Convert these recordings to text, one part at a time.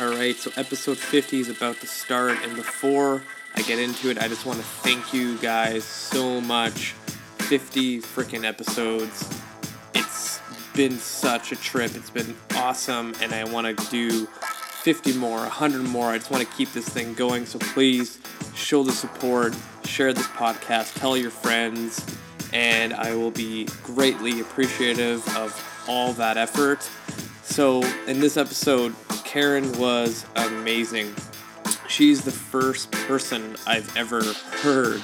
All right, so episode 50 is about to start, and before I get into it, I just want to thank you guys so much. 50 freaking episodes. It's been such a trip. It's been awesome, and I want to do 50 more, 100 more. I just want to keep this thing going, so please show the support, share this podcast, tell your friends, and I will be greatly appreciative of all that effort. So, in this episode, Karen was amazing. She's the first person I've ever heard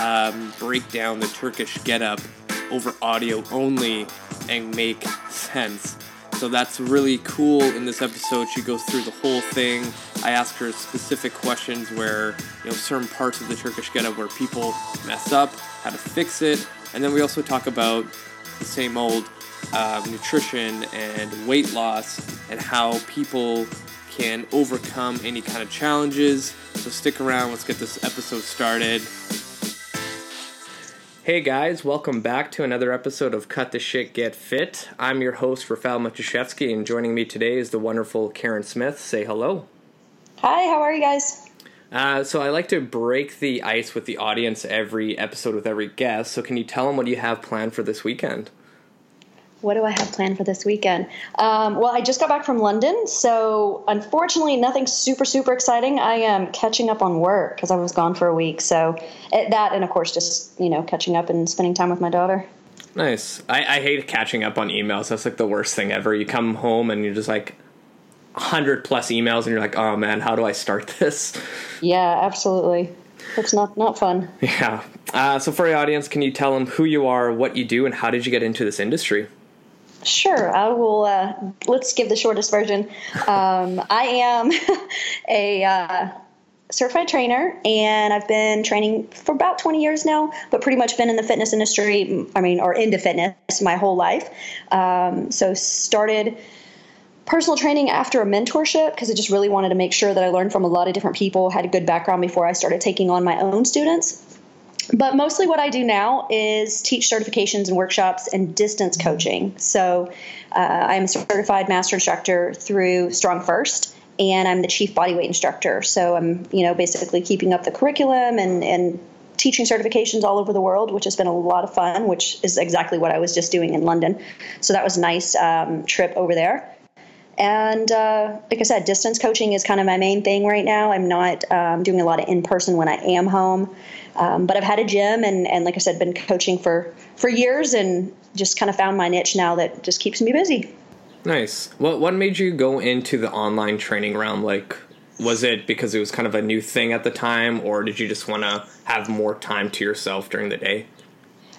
um, break down the Turkish getup over audio only and make sense. So that's really cool in this episode. She goes through the whole thing. I ask her specific questions where, you know, certain parts of the Turkish getup where people mess up, how to fix it. And then we also talk about the same old uh, nutrition and weight loss and how people can overcome any kind of challenges. So stick around. Let's get this episode started. Hey guys, welcome back to another episode of Cut the Shit Get Fit. I'm your host, Rafael Matuszewski, and joining me today is the wonderful Karen Smith. Say hello. Hi, how are you guys? Uh, so I like to break the ice with the audience every episode with every guest. So can you tell them what you have planned for this weekend? What do I have planned for this weekend? Um, well, I just got back from London, so unfortunately, nothing super, super exciting. I am catching up on work because I was gone for a week. So it, that, and of course, just you know, catching up and spending time with my daughter. Nice. I, I hate catching up on emails. That's like the worst thing ever. You come home and you're just like, 100 plus emails and you're like oh man how do i start this yeah absolutely it's not not fun yeah uh, so for the audience can you tell them who you are what you do and how did you get into this industry Sure, I will. Uh, let's give the shortest version. Um, I am a uh, certified trainer, and I've been training for about 20 years now, but pretty much been in the fitness industry, I mean, or into fitness my whole life. Um, so, started personal training after a mentorship because I just really wanted to make sure that I learned from a lot of different people, had a good background before I started taking on my own students. But mostly what I do now is teach certifications and workshops and distance coaching. So uh, I'm a certified master instructor through Strong First, and I'm the chief bodyweight instructor. So I'm, you know, basically keeping up the curriculum and, and teaching certifications all over the world, which has been a lot of fun, which is exactly what I was just doing in London. So that was a nice um, trip over there. And uh, like I said, distance coaching is kind of my main thing right now. I'm not um, doing a lot of in person when I am home. Um, but I've had a gym and, and like I said, been coaching for, for years and just kind of found my niche now that just keeps me busy. Nice. What what made you go into the online training realm? Like, was it because it was kind of a new thing at the time, or did you just want to have more time to yourself during the day?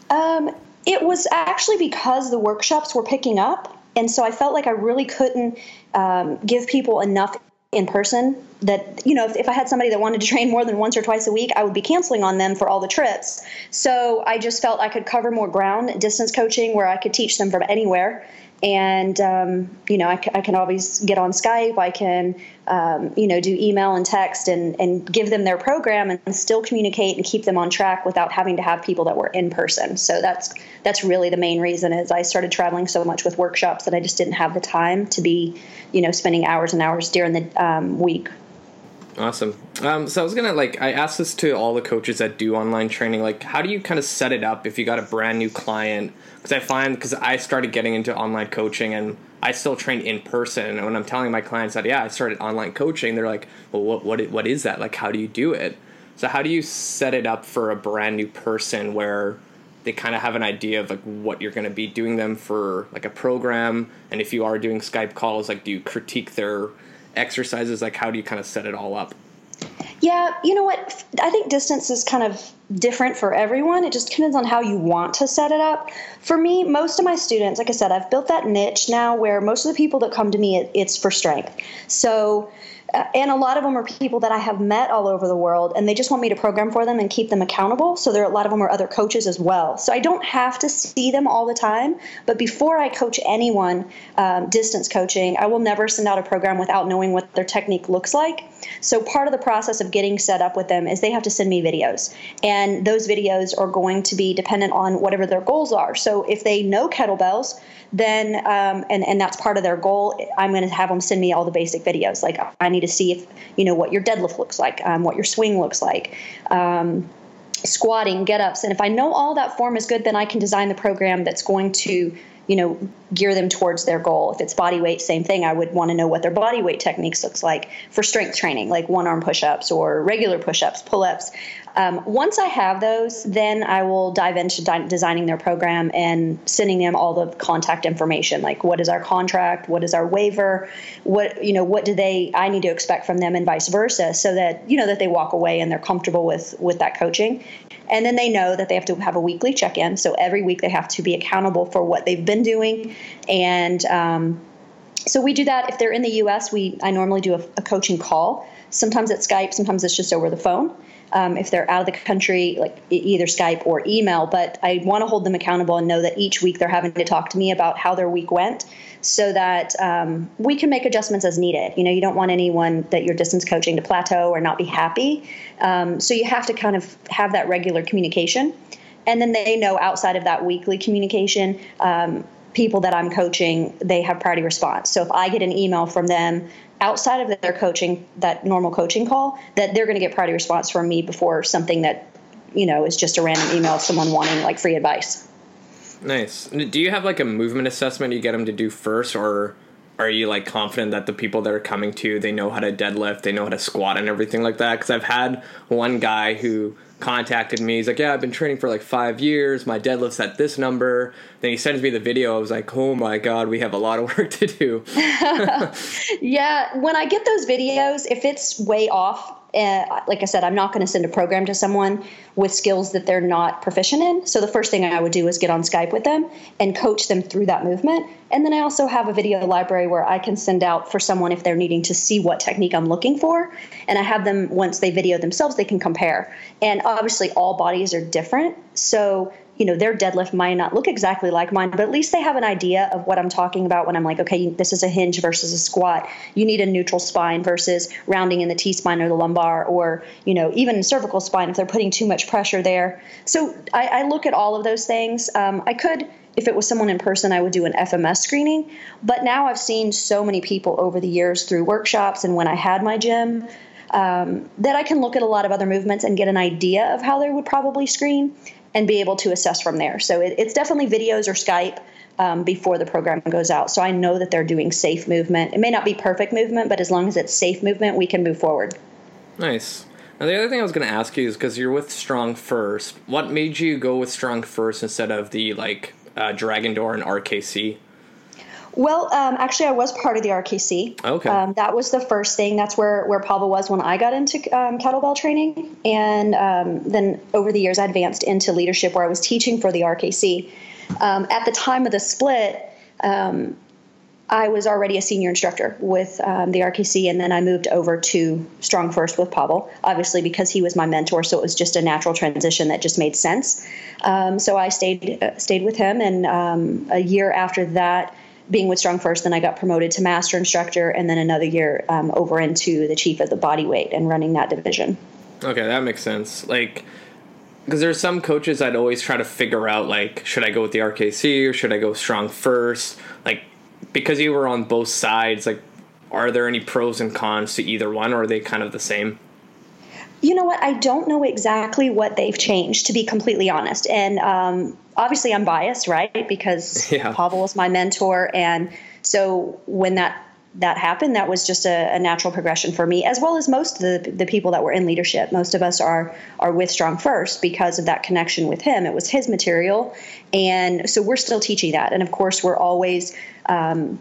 Um, it was actually because the workshops were picking up, and so I felt like I really couldn't um, give people enough in person that you know if, if, i had somebody that wanted to train more than once or twice a week i would be canceling on them for all the trips. So i just felt i could cover more ground distance coaching where i could teach them from anywhere. And um, you know I, I, can always get on skype. I can um, you know do email and text and, and give them their program and still communicate and keep them on track without having to have people that were in person. So that's that's really the main reason is i started traveling so much with workshops that i just didn't have the time to be you know spending hours and hours during the um, week Awesome. Um, so I was gonna like I asked this to all the coaches that do online training. Like, how do you kind of set it up if you got a brand new client? Because I find because I started getting into online coaching and I still train in person. And when I'm telling my clients that yeah I started online coaching, they're like, well, what what what is that? Like, how do you do it? So how do you set it up for a brand new person where they kind of have an idea of like what you're going to be doing them for like a program and if you are doing skype calls like do you critique their exercises? Like, how do you kind of set it all up? Yeah, you know what? I think distance is kind of different for everyone. It just depends on how you want to set it up. For me, most of my students, like I said, I've built that niche now where most of the people that come to me, it's for strength. So and a lot of them are people that I have met all over the world, and they just want me to program for them and keep them accountable. So there, are, a lot of them are other coaches as well. So I don't have to see them all the time. But before I coach anyone, um, distance coaching, I will never send out a program without knowing what their technique looks like. So part of the process of getting set up with them is they have to send me videos, and those videos are going to be dependent on whatever their goals are. So if they know kettlebells, then um, and and that's part of their goal. I'm going to have them send me all the basic videos. Like I need to see if you know what your deadlift looks like, um, what your swing looks like. Um, squatting, get ups. And if I know all that form is good, then I can design the program that's going to you know gear them towards their goal. If it's body weight same thing. I would want to know what their body weight techniques looks like for strength training like one arm push-ups or regular push-ups pull-ups um, once i have those then i will dive into di- designing their program and sending them all the contact information like what is our contract what is our waiver what you know what do they i need to expect from them and vice versa so that you know that they walk away and they're comfortable with with that coaching and then they know that they have to have a weekly check in. So every week they have to be accountable for what they've been doing. And um, so we do that. If they're in the US, we I normally do a, a coaching call. Sometimes it's Skype, sometimes it's just over the phone. Um, if they're out of the country, like either Skype or email. But I want to hold them accountable and know that each week they're having to talk to me about how their week went so that um, we can make adjustments as needed. You know, you don't want anyone that you're distance coaching to plateau or not be happy. Um, so you have to kind of have that regular communication. And then they know outside of that weekly communication, um, people that I'm coaching, they have priority response. So if I get an email from them outside of their coaching, that normal coaching call, that they're going to get priority response from me before something that, you know, is just a random email of someone wanting like free advice. Nice. Do you have like a movement assessment you get them to do first, or are you like confident that the people that are coming to you, they know how to deadlift, they know how to squat and everything like that? Because I've had one guy who contacted me. He's like, "Yeah, I've been training for like five years. My deadlift's at this number." Then he sends me the video. I was like, "Oh my god, we have a lot of work to do." yeah, when I get those videos, if it's way off, uh, like I said, I'm not going to send a program to someone with skills that they're not proficient in. So the first thing I would do is get on Skype with them and coach them through that movement. And then I also have a video library where I can send out for someone if they're needing to see what technique I'm looking for. And I have them, once they video themselves, they can compare. And obviously, all bodies are different. So you know their deadlift might not look exactly like mine but at least they have an idea of what i'm talking about when i'm like okay this is a hinge versus a squat. You need a neutral spine versus rounding in the t-spine or the lumbar or you know even cervical spine if they're putting too much pressure there. So i, I look at all of those things. Um, i could if it was someone in person, I would do an FMS screening. But now I've seen so many people over the years through workshops and when I had my gym um, that I can look at a lot of other movements and get an idea of how they would probably screen and be able to assess from there. So it, it's definitely videos or Skype. Um, before the program goes out. So I know that they're doing safe movement. It may not be perfect movement, but as long as it's safe movement, we can move forward. Nice. Now, the other thing I was going to ask you is because you're with Strong First, what made you go with Strong First instead of the like uh, Dragon Door and RKC? Well, um, actually, I was part of the RKC. Okay. Um, that was the first thing. That's where where Pavel was when I got into um, kettlebell training, and um, then over the years, I advanced into leadership where I was teaching for the RKC. Um, at the time of the split, um, I was already a senior instructor with the RKC, and then I moved over to Strong First with Pavel, obviously because he was my mentor. So it was just a natural transition that just made sense. so I stayed uh, stayed with him, and a year after that being with Strong First, then I got promoted to master instructor, and then another year um, over into the chief of the body weight and running that division. Okay, that makes sense. Like, because there's some coaches I'd always try to figure out, like, should I go with the RKC or should I go Strong First? Like, because you were on both sides, like, are there any pros and cons to either one, or are they kind of the same? You know what? I don't know exactly what they've changed, to be completely honest. And um, obviously, I'm biased, right? Because yeah. Pavel was my mentor, and so when that that happened, that was just a, a, natural progression for me, as well as most of the, the people that were in leadership. Most of us are are with Strong First because of that connection with him. It was his material, and so we're still teaching that. And of course, we're always um,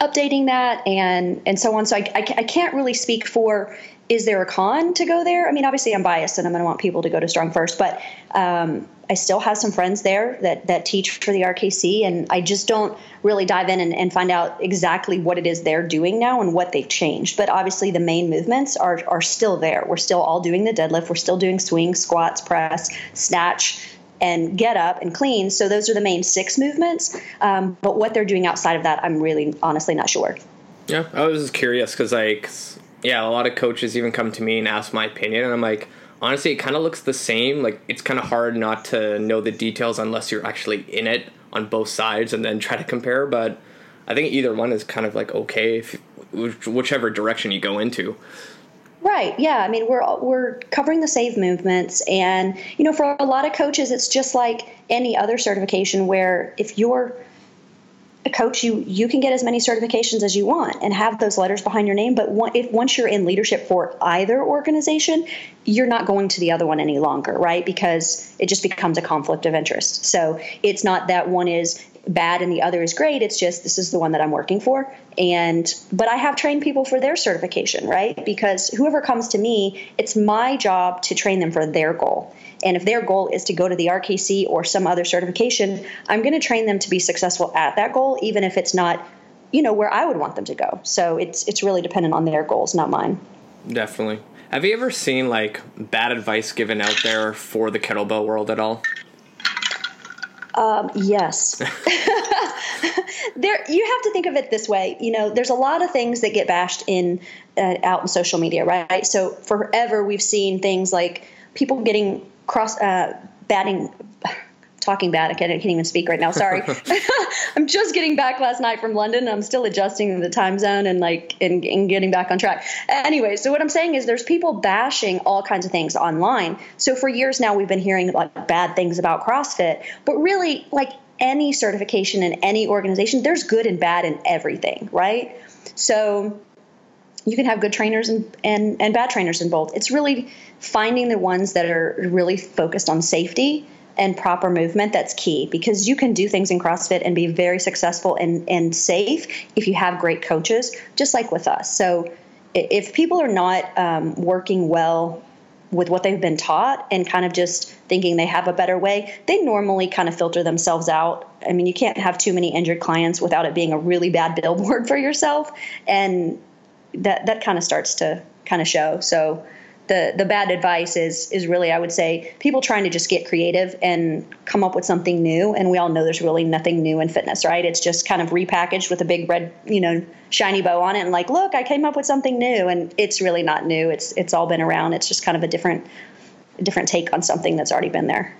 updating that and and so on. So I, I, I can't really speak for is there a con to go there? I mean, obviously, I'm biased and I'm going to want people to go to Strong First, but um, I still have some friends there that that teach for the RKC, and I just don't really dive in and, and, find out exactly what it is they're doing now and what they've changed. But obviously, the main movements are are still there. We're still all doing the deadlift. We're still doing swing, squats, press, snatch. And get up and clean. So those are the main six movements. Um, but what they're doing outside of that, I'm really honestly not sure. Yeah, I was just curious because like Yeah, a lot of coaches even come to me and ask my opinion, and I'm like, honestly, it kind of looks the same. Like it's kind of hard not to know the details unless you're actually in it on both sides and then try to compare. But I think either one is kind of like okay, if, whichever direction you go into. Right. Yeah. I mean, we're we're covering the save movements, and you know, for a lot of coaches, it's just like any other certification where if you're coach, you you can get as many certifications as you want and have those letters behind your name. But one, if once you're in leadership for either organization, you're not going to the other one any longer, right? Because it just becomes a conflict of interest. So it's not that one is bad and the other is great. It's just this is the one that I'm working for. And but I have trained people for their certification, right? Because whoever comes to me, it's my job to train them for their goal. And if their goal is to go to the RKC or some other certification, I'm going to train them to be successful at that goal, even if it's not, you know, where I would want them to go. So it's it's really dependent on their goals, not mine. Definitely. Have you ever seen like bad advice given out there for the kettlebell world at all? Um, yes. there, you have to think of it this way. You know, there's a lot of things that get bashed in uh, out in social media, right? So forever we've seen things like people getting cross uh, batting talking bad. I can't, I can't even speak right now. Sorry. I'm just getting back last night from London. I'm still adjusting the time zone and like and, and getting back on track. Anyway, so what I'm saying is there's people bashing all kinds of things online. So for years now we've been hearing like bad things about CrossFit, but really like any certification in any organization, there's good and bad in everything, right? So you can have good trainers and, and, and bad trainers in both. It's really finding the ones that are really focused on safety and proper movement that's key because you can do things in CrossFit and be very successful and, and safe if you have great coaches, just like with us. So if people are not um, working well with what they've been taught and kind of just thinking they have a better way, they normally kind of filter themselves out. I mean, you can't have too many injured clients without it being a really bad billboard for yourself. And that, that kind of starts to kind of show. So the the bad advice is is really I would say people trying to just get creative and come up with something new. And we all know there's really nothing new in fitness right? It's just kind of repackaged with a big red you know shiny bow on it and like look I came up with something new. And it's really not new. It's it's all been around. It's just kind of a different different take on something that's already been there.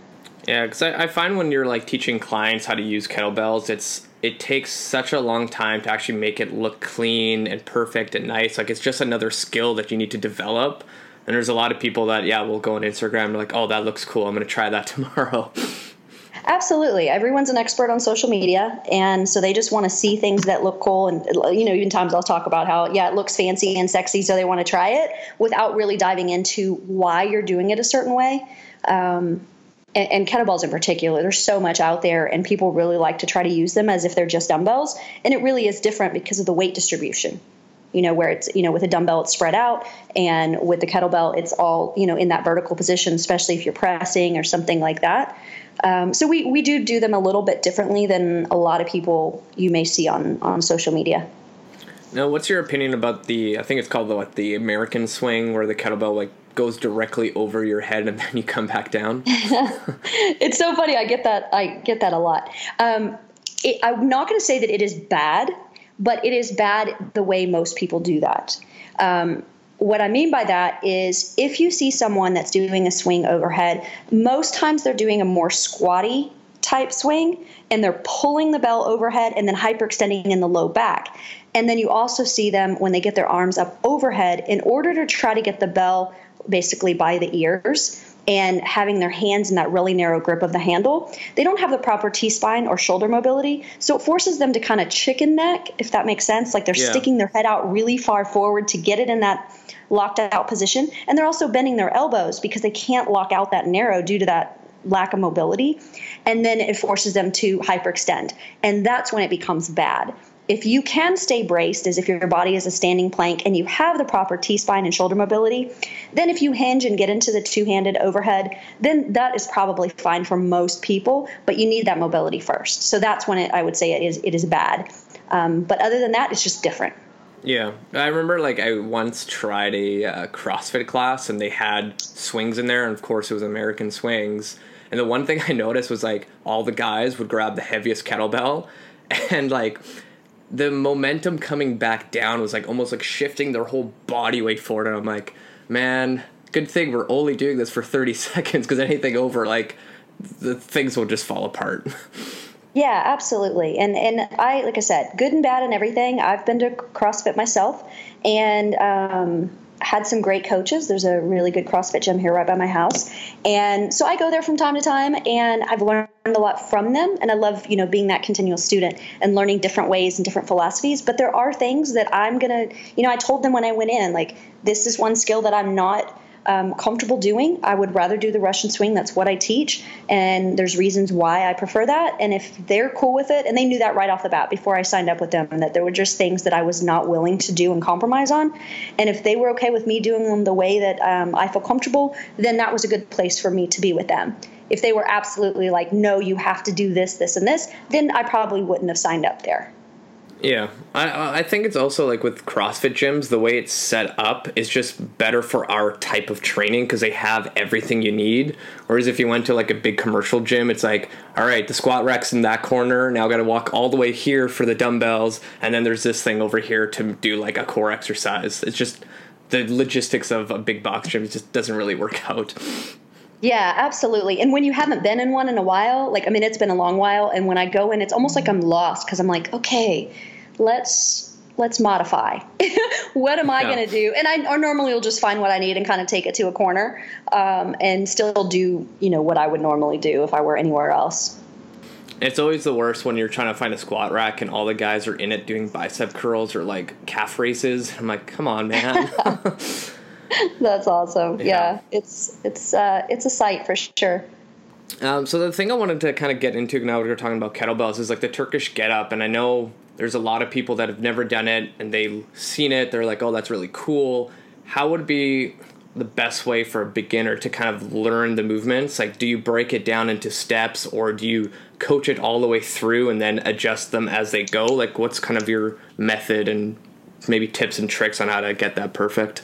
Yeah because I, I find when you're like teaching clients how to use kettlebells it's it takes such a long time to actually make it look clean and perfect and nice. Like it's just another skill that you need to develop and there's a lot of people that, yeah, will go on Instagram and like, oh, that looks cool. I'm going to try that tomorrow. Absolutely. Everyone's an expert on social media. And so they just want to see things that look cool. And, you know, even times I'll talk about how, yeah, it looks fancy and sexy. So they want to try it without really diving into why you're doing it a certain way. Um, and, and kettlebells in particular, there's so much out there, and people really like to try to use them as if they're just dumbbells. And it really is different because of the weight distribution you know, where it's, you know, with a dumbbell, it's spread out. And with the kettlebell, it's all, you know, in that vertical position, especially if you're pressing or something like that. Um, so we, we do do them a little bit differently than a lot of people you may see on, on social media. Now, what's your opinion about the, I think it's called the, what, the American swing where the kettlebell like goes directly over your head and then you come back down? it's so funny. I get that. I get that a lot. Um, it, I'm not going to say that it is bad but it is bad the way most people do that. Um, what I mean by that is if you see someone that's doing a swing overhead, most times they're doing a more squatty type swing and they're pulling the bell overhead and then hyperextending in the low back. And then you also see them when they get their arms up overhead in order to try to get the bell basically by the ears and having their hands in that really narrow grip of the handle, they don't have the proper T spine or shoulder mobility. So it forces them to kind of chicken neck, if that makes sense. Like they're yeah. sticking their head out really far forward to get it in that locked out position. And they're also bending their elbows because they can't lock out that narrow due to that lack of mobility. And then it forces them to hyperextend. And that's when it becomes bad if you can stay braced as if your body is a standing plank and you have the proper T spine and shoulder mobility, then if you hinge and get into the two handed overhead, then that is probably fine for most people, but you need that mobility first. So that's when it, I would say it is, it is bad. Um, but other than that, it's just different. Yeah, I remember like I once tried a uh, CrossFit class and they had swings in there, and of course it was American swings. And the one thing I noticed was like all the guys would grab the heaviest kettlebell, and like the momentum coming back down was like almost like shifting their whole body weight forward and i'm like man good thing we're only doing this for 30 seconds because anything over like the things will just fall apart. Yeah absolutely. And and i like i said good and bad and everything i've been to crossfit myself and um had some great coaches. There's a really good CrossFit gym here right by my house. And so I go there from time to time and I've learned a lot from them and I love, you know, being that continual student and learning different ways and different philosophies, but there are things that I'm going to, you know, I told them when I went in like this is one skill that I'm not um, comfortable doing. I would rather do the Russian swing. That's what I teach, and there's reasons why I prefer that. And if they're cool with it, and they knew that right off the bat before I signed up with them, that there were just things that I was not willing to do and compromise on. And if they were okay with me doing them the way that um, I feel comfortable, then that was a good place for me to be with them. If they were absolutely like, no, you have to do this, this, and this, then I probably wouldn't have signed up there. Yeah, I I think it's also like with CrossFit gyms, the way it's set up is just better for our type of training because they have everything you need. Whereas if you went to like a big commercial gym, it's like, all right, the squat rack's in that corner. Now I got to walk all the way here for the dumbbells, and then there's this thing over here to do like a core exercise. It's just the logistics of a big box gym just doesn't really work out. Yeah, absolutely. And when you haven't been in one in a while, like I mean, it's been a long while, and when I go in, it's almost like I'm lost because I'm like, okay, let's let's modify. what am I yeah. going to do? And I or normally will just find what I need and kind of take it to a corner, um, and still do you know what I would normally do if I were anywhere else. It's always the worst when you're trying to find a squat rack and all the guys are in it doing bicep curls or like calf races. I'm like, come on, man. That's awesome. Yeah, yeah it's it's uh, it's a sight for sure. Um, so the thing I wanted to kind of get into now that we are talking about kettlebells is like the Turkish get up, and I know there's a lot of people that have never done it and they've seen it. They're like, oh, that's really cool. How would be the best way for a beginner to kind of learn the movements? Like, do you break it down into steps or do you coach it all the way through and then adjust them as they go? Like, what's kind of your method and maybe tips and tricks on how to get that perfect?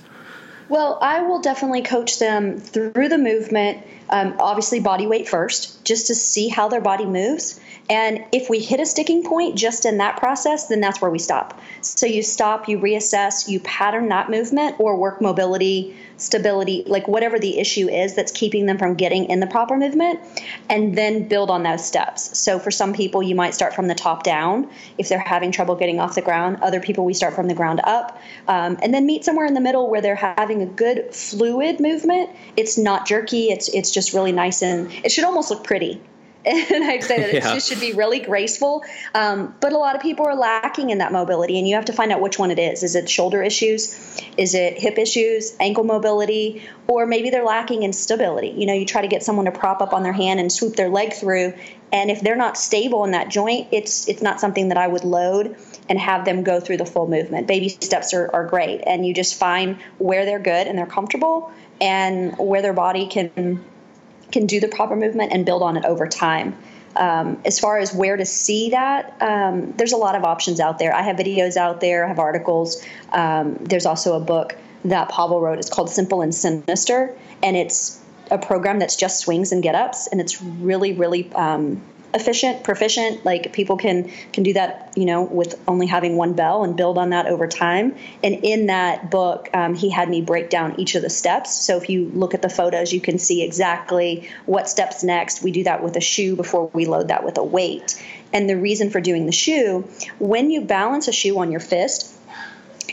Well, I will definitely coach them through the movement, um, obviously, body weight first, just to see how their body moves. And if we hit a sticking point just in that process, then that's where we stop. So you stop, you reassess, you pattern that movement or work mobility, stability, like whatever the issue is that's keeping them from getting in the proper movement, and then build on those steps. So for some people, you might start from the top down if they're having trouble getting off the ground. Other people, we start from the ground up, um, and then meet somewhere in the middle where they're having a good fluid movement. It's not jerky. It's it's just really nice and it should almost look pretty and I'd say that yeah. it should be really graceful. Um, but a lot of people are lacking in that mobility, and you have to find out which one it is. Is it shoulder issues? Is it hip issues, ankle mobility, or maybe they're lacking in stability? You know, you try to get someone to prop up on their hand and swoop their leg through, and if they're not stable in that joint, it's it's not something that I would load and have them go through the full movement. Baby steps are, are great, and you just find where they're good and they're comfortable, and where their body can can do the proper movement and build on it over time. Um, as far as where to see that, um, there's a lot of options out there. I have videos out there, I have articles. Um, there's also a book that Pavel wrote. It's called Simple and Sinister, and it's a program that's just swings and get ups, and it's really, really um, efficient, proficient. Like people can can do that, you know, with only having one bell and build on that over time. And in that book, um, he had me break down each of the steps. So if you look at the photos, you can see exactly what steps next. We do that with a shoe before we load that with a weight. And the reason for doing the shoe, when you balance a shoe on your fist,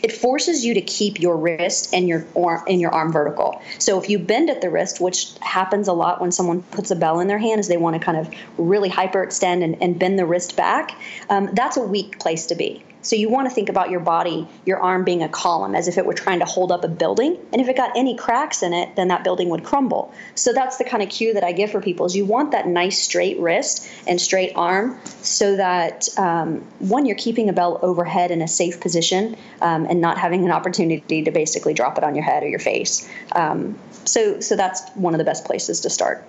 it forces you to keep your wrist and your arm your arm vertical. So if you bend at the wrist, which happens a lot when someone puts a bell in their hand, is they want to kind of really hyperextend and, and bend the wrist back. Um, that's a weak place to be. So you want to think about your body, your arm being a column, as if it were trying to hold up a building. And if it got any cracks in it, then that building would crumble. So that's the kind of cue that I give for people: is you want that nice straight wrist and straight arm, so that um, one, you're keeping a bell overhead in a safe position um, and not having an opportunity to basically drop it on your head or your face. Um, so, so that's one of the best places to start.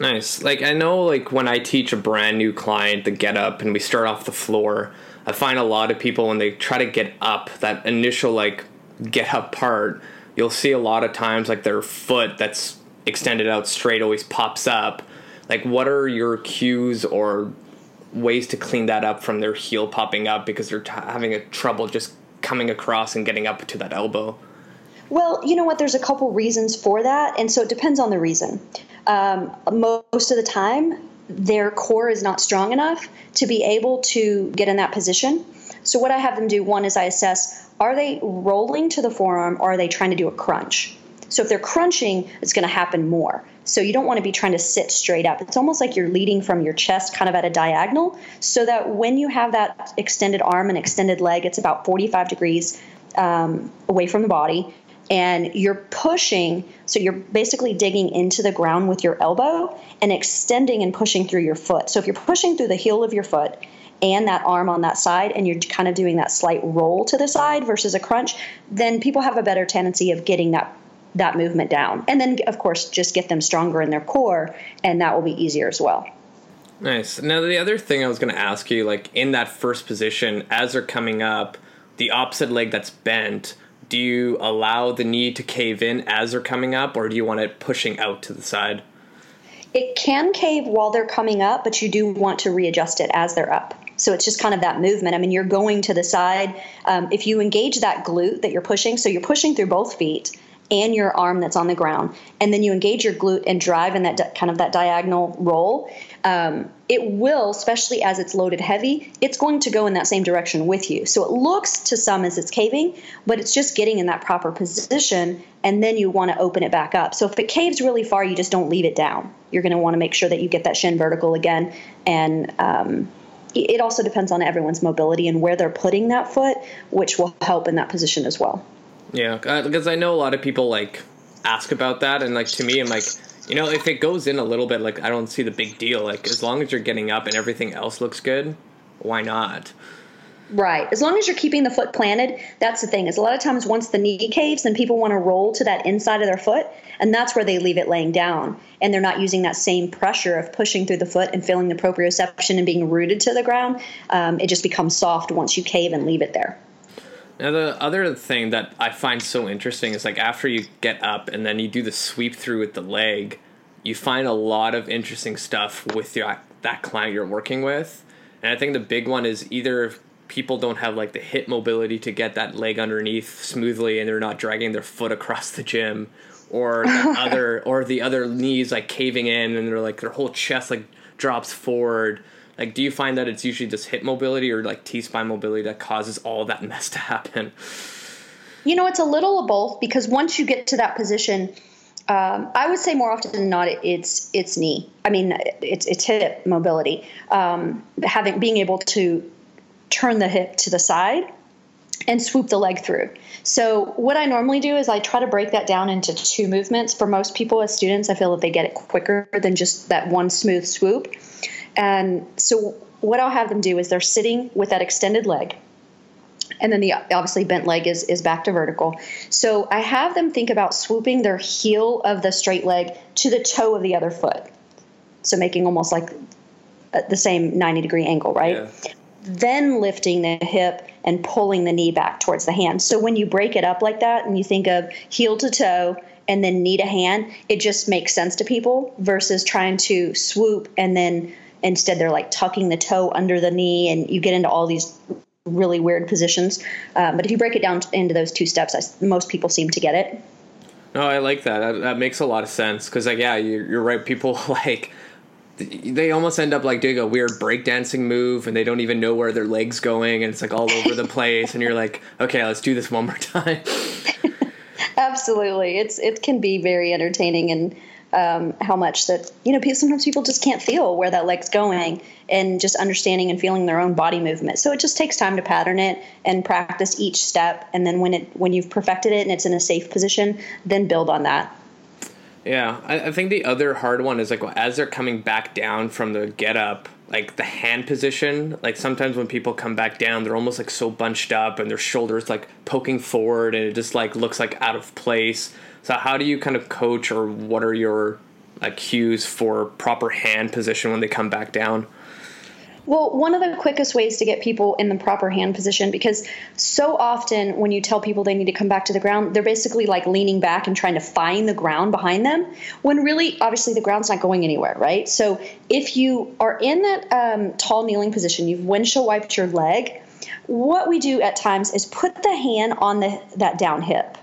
Nice. Like I know, like when I teach a brand new client the get up, and we start off the floor I find a lot of people when they try to get up, that initial like get up part, you'll see a lot of times like their foot that's extended out straight always pops up. Like, what are your cues or ways to clean that up from their heel popping up because they're t- having a trouble just coming across and getting up to that elbow? Well, you know what? There's a couple reasons for that, and so it depends on the reason. Um, most of the time, their core is not strong enough to be able to get in that position. So, what I have them do one is I assess are they rolling to the forearm or are they trying to do a crunch? So, if they're crunching, it's going to happen more. So, you don't want to be trying to sit straight up. It's almost like you're leading from your chest kind of at a diagonal so that when you have that extended arm and extended leg, it's about 45 degrees um, away from the body and you're pushing so you're basically digging into the ground with your elbow and extending and pushing through your foot. So if you're pushing through the heel of your foot and that arm on that side and you're kind of doing that slight roll to the side versus a crunch then people have a better tendency of getting that that movement down. And then of course just get them stronger in their core and that will be easier as well. Nice. Now the other thing i was going to ask you like in that first position as they're coming up the opposite leg that's bent do you allow the knee to cave in as they're coming up, or do you want it pushing out to the side? It can cave while they're coming up, but you do want to readjust it as they're up. So it's just kind of that movement. I mean, you're going to the side. Um, if you engage that glute that you're pushing, so you're pushing through both feet and your arm that's on the ground, and then you engage your glute and drive in that di- kind of that diagonal roll, um, it will, especially as it's loaded heavy, it's going to go in that same direction with you. So it looks to some as it's caving, but it's just getting in that proper position, and then you want to open it back up. So if it caves really far, you just don't leave it down. You're going to want to make sure that you get that shin vertical again, and um, it also depends on everyone's mobility and where they're putting that foot, which will help in that position as well. Yeah, because I know a lot of people like ask about that, and like to me, I'm like you know, if it goes in a little bit, like I don't see the big deal. Like as long as you're getting up and everything else looks good, why not? Right. As long as you're keeping the foot planted, that's the thing. Is a lot of times once the knee caves, then people want to roll to that inside of their foot, and that's where they leave it laying down, and they're not using that same pressure of pushing through the foot and feeling the proprioception and being rooted to the ground. Um, it just becomes soft once you cave and leave it there. Now the other thing that I find so interesting is like after you get up and then you do the sweep through with the leg, you find a lot of interesting stuff with your that client you're working with. And I think the big one is either people don't have like the hip mobility to get that leg underneath smoothly and they're not dragging their foot across the gym or the other or the other knees like caving in and they're like their whole chest like drops forward like, do you find that it's usually just hip mobility or like T spine mobility that causes all that mess to happen? You know, it's a little of both because once you get to that position, um, I would say more often than not, it's it's knee. I mean, it's it's hip mobility. Um, having being able to turn the hip to the side and swoop the leg through. So what I normally do is I try to break that down into two movements. For most people as students, I feel that they get it quicker than just that one smooth swoop. And so what I'll have them do is they're sitting with that extended leg. And then the obviously bent leg is, is back to vertical. So I have them think about swooping their heel of the straight leg to the toe of the other foot. So making almost like uh, the same 90 degree angle, right? Yeah. Then lifting the hip and pulling the knee back towards the hand. So when you break it up like that and you think of heel to toe and then knee to hand, it just makes sense to people versus trying to swoop and then Instead, they're like tucking the toe under the knee, and you get into all these really weird positions. Um, but if you break it down into those two steps, I, most people seem to get it. No, I like that. That, that makes a lot of sense because, like, yeah, you're, you're right. People like they almost end up like doing a weird breakdancing move and they don't even know where their legs going and it's like all over the place and you're like okay let's do this one more time absolutely it's it can be very entertaining and um, how much that you know sometimes people just can't feel where that leg's going and just understanding and feeling their own body movement. So it just takes time to pattern it and practice each step. And then when it when you've perfected it and it's in a safe position then build on that. Yeah. I, I think the other hard one is like well, as they're coming back down from the get up like the hand position like sometimes when people come back down they're almost like so bunched up and their shoulders like poking forward and it just like looks like out of place so how do you kind of coach, or what are your like cues for proper hand position when they come back down? Well, one of the quickest ways to get people in the proper hand position, because so often when you tell people they need to come back to the ground, they're basically like leaning back and trying to find the ground behind them, when really, obviously, the ground's not going anywhere, right? So if you are in that um, tall kneeling position, you've windshield wiped your leg, what we do at times is put the hand on the, that down hip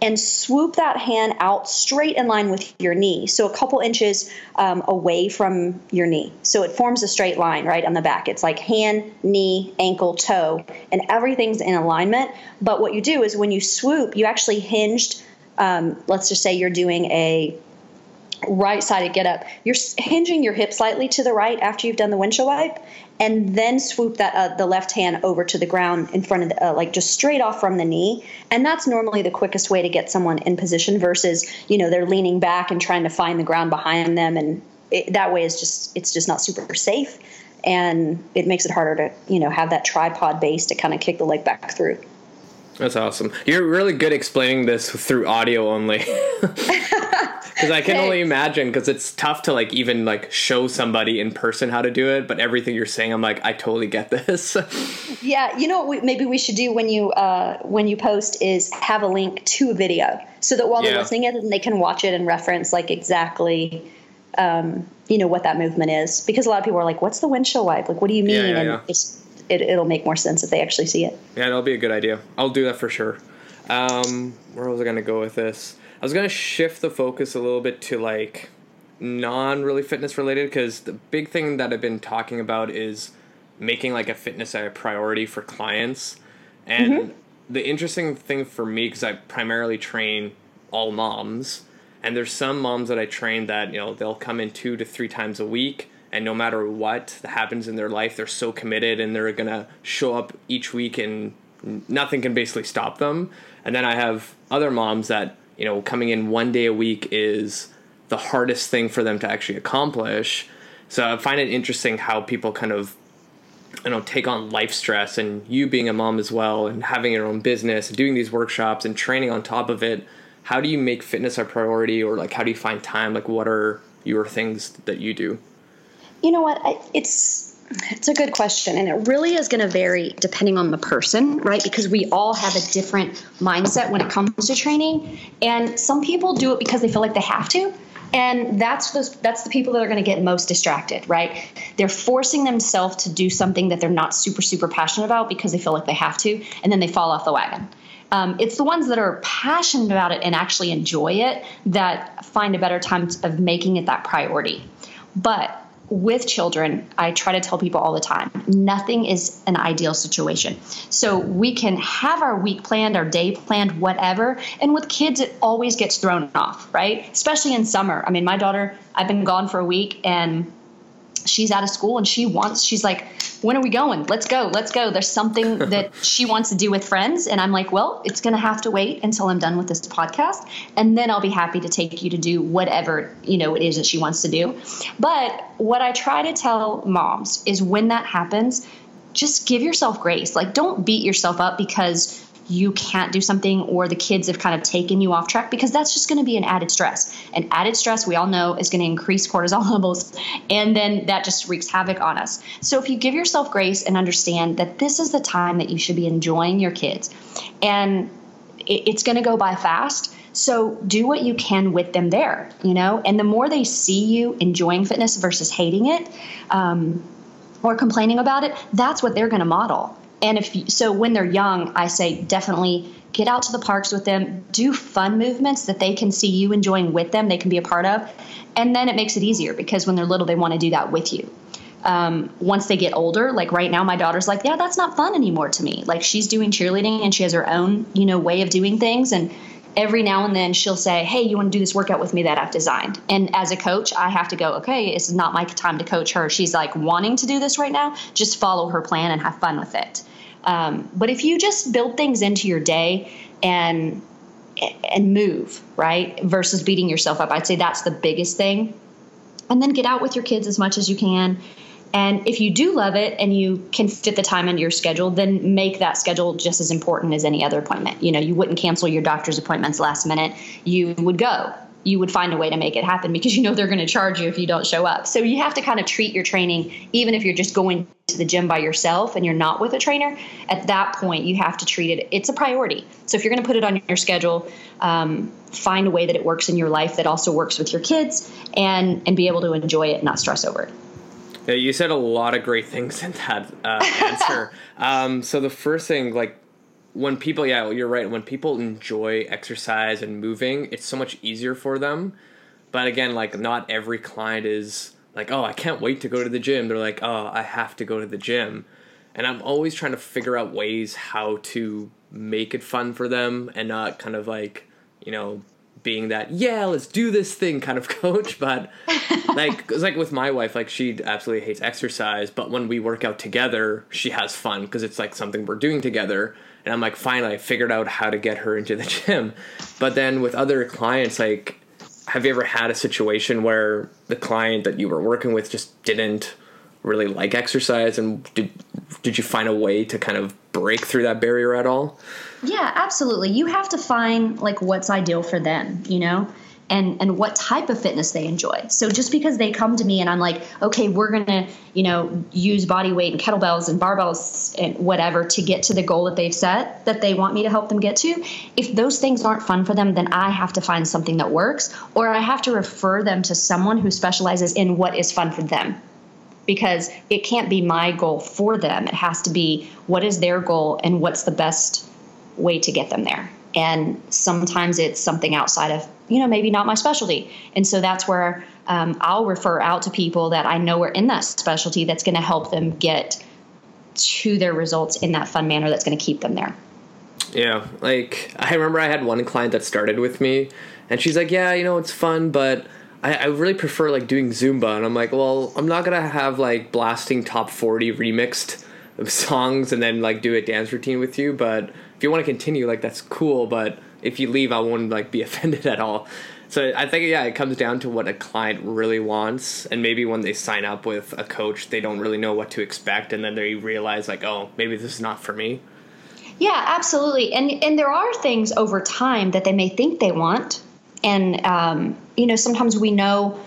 and swoop that hand out straight in line with your knee. So a couple inches um, away from your knee. So it forms a straight line right on the back. It's like hand, knee, ankle, toe, and everything's in alignment. But what you do is when you swoop, you actually hinged. Um, let's just say you're doing a right sided get up. You're hinging your hip slightly to the right after you've done the windshield wipe, and then swoop that uh, the left hand over to the ground in front of the, uh, like just straight off from the knee and that's normally the quickest way to get someone in position versus you know they're leaning back and trying to find the ground behind them and it, that way is just it's just not super safe and it makes it harder to you know have that tripod base to kind of kick the leg back through that's awesome. You're really good explaining this through audio only. Because I can only imagine, because it's tough to like even like show somebody in person how to do it. But everything you're saying, I'm like, I totally get this. yeah, you know what? We, maybe we should do when you uh, when you post is have a link to a video, so that while yeah. they're listening it, they can watch it and reference like exactly. Um, you know what that movement is because a lot of people are like, "What's the windshield wipe? Like, what do you mean?" Yeah, yeah, and it's it, it'll make more sense if they actually see it. Yeah, that'll be a good idea. I'll do that for sure. Um, where was I gonna go with this? I was gonna shift the focus a little bit to like non really fitness related because the big thing that I've been talking about is making like a fitness a priority for clients. And mm-hmm. the interesting thing for me, because I primarily train all moms, and there's some moms that I train that you know they'll come in two to three times a week and no matter what happens in their life they're so committed and they're gonna show up each week and nothing can basically stop them and then i have other moms that you know coming in one day a week is the hardest thing for them to actually accomplish. So i find it interesting how people kind of you know take on life stress and you being a mom as well and having your own business and doing these workshops and training on top of it. How do you make fitness a priority or like how do you find time? Like what are your things that you do? You know what? I, it's it's a good question, and it really is going to vary depending on the person, right? Because we all have a different mindset when it comes to training, and some people do it because they feel like they have to, and that's the that's the people that are going to get most distracted, right? They're forcing themselves to do something that they're not super super passionate about because they feel like they have to, and then they fall off the wagon. Um, it's the ones that are passionate about it and actually enjoy it that find a better time of making it that priority. But with children, I try to tell people all the time nothing is an ideal situation. So we can have our week planned, our day planned, whatever. And with kids, it always gets thrown off, right? Especially in summer. I mean, my daughter, I've been gone for a week and she's out of school and she wants she's like when are we going? Let's go let's go. There's something that she wants to do with friends. And i'm like well it's going to have to wait until i'm done with this podcast. And then i'll be happy to take you to do whatever you know it is that she wants to do. But what i try to tell moms is when that happens just give yourself grace. Like don't beat yourself up because you can't do something or the kids have kind of taken you off track because that's just going to be an added stress. And added stress, we all know, is going to increase cortisol levels. And then that just wreaks havoc on us. So if you give yourself grace and understand that this is the time that you should be enjoying your kids, and it's going to go by fast. So do what you can with them there, you know, and the more they see you enjoying fitness versus hating it, um, or complaining about it, that's what they're going to model. And if you, so, when they're young, I say definitely get out to the parks with them, do fun movements that they can see you enjoying with them, they can be a part of. And then it makes it easier because when they're little, they want to do that with you. Um, once they get older, like right now, my daughter's like, yeah, that's not fun anymore to me. Like she's doing cheerleading and she has her own, you know, way of doing things. And every now and then she'll say, Hey, you want to do this workout with me that I've designed? And as a coach, I have to go, Okay, it's not my time to coach her. She's like wanting to do this right now. Just follow her plan and have fun with it. Um, but if you just build things into your day and and move right versus beating yourself up, I'd say that's the biggest thing. And then get out with your kids as much as you can. And if you do love it and you can fit the time into your schedule, then make that schedule just as important as any other appointment. You know, you wouldn't cancel your doctor's appointments last minute. You would go you would find a way to make it happen because you know they're going to charge you if you don't show up. So you have to kind of treat your training, even if you're just going to the gym by yourself and you're not with a trainer. At that point, you have to treat it. It's a priority. So if you're going to put it on your schedule, um, find a way that it works in your life that also works with your kids, and and be able to enjoy it, not stress over it. Yeah, you said a lot of great things in that uh, answer. um, so the first thing, like when people yeah you're right. When people enjoy exercise and moving it's so much easier for them. But again like not every client is like oh i can't wait to go to the gym. They're like oh i have to go to the gym. And i'm always trying to figure out ways how to make it fun for them and not kind of like you know being that yeah let's do this thing kind of coach. But like it's like with my wife like she absolutely hates exercise. But when we work out together she has fun because it's like something we're doing together and I'm like, finally, I figured out how to get her into the gym. But then with other clients, like, have you ever had a situation where the client that you were working with just didn't really like exercise, and did did you find a way to kind of break through that barrier at all? Yeah, absolutely. You have to find like what's ideal for them, you know? And and what type of fitness they enjoy. So just because they come to me and I'm like, okay, we're gonna you know use body weight and kettlebells and barbells and whatever to get to the goal that they've set that they want me to help them get to. If those things aren't fun for them, then I have to find something that works, or I have to refer them to someone who specializes in what is fun for them. Because it can't be my goal for them. It has to be what is their goal and what's the best way to get them there and sometimes it's something outside of you know maybe not my specialty. And so that's where um, i'll refer out to people that i know are in that specialty that's going to help them get to their results in that fun manner that's going to keep them there. Yeah like i remember i had one client that started with me and she's like yeah you know it's fun but I, I really prefer like doing zumba. And i'm like well i'm not gonna have like blasting top 40 remixed songs and then like do a dance routine with you but if you want to continue, like that's cool. But if you leave, I won't like be offended at all. So I think yeah, it comes down to what a client really wants, and maybe when they sign up with a coach, they don't really know what to expect, and then they realize like, oh, maybe this is not for me. Yeah, absolutely. And and there are things over time that they may think they want, and um, you know sometimes we know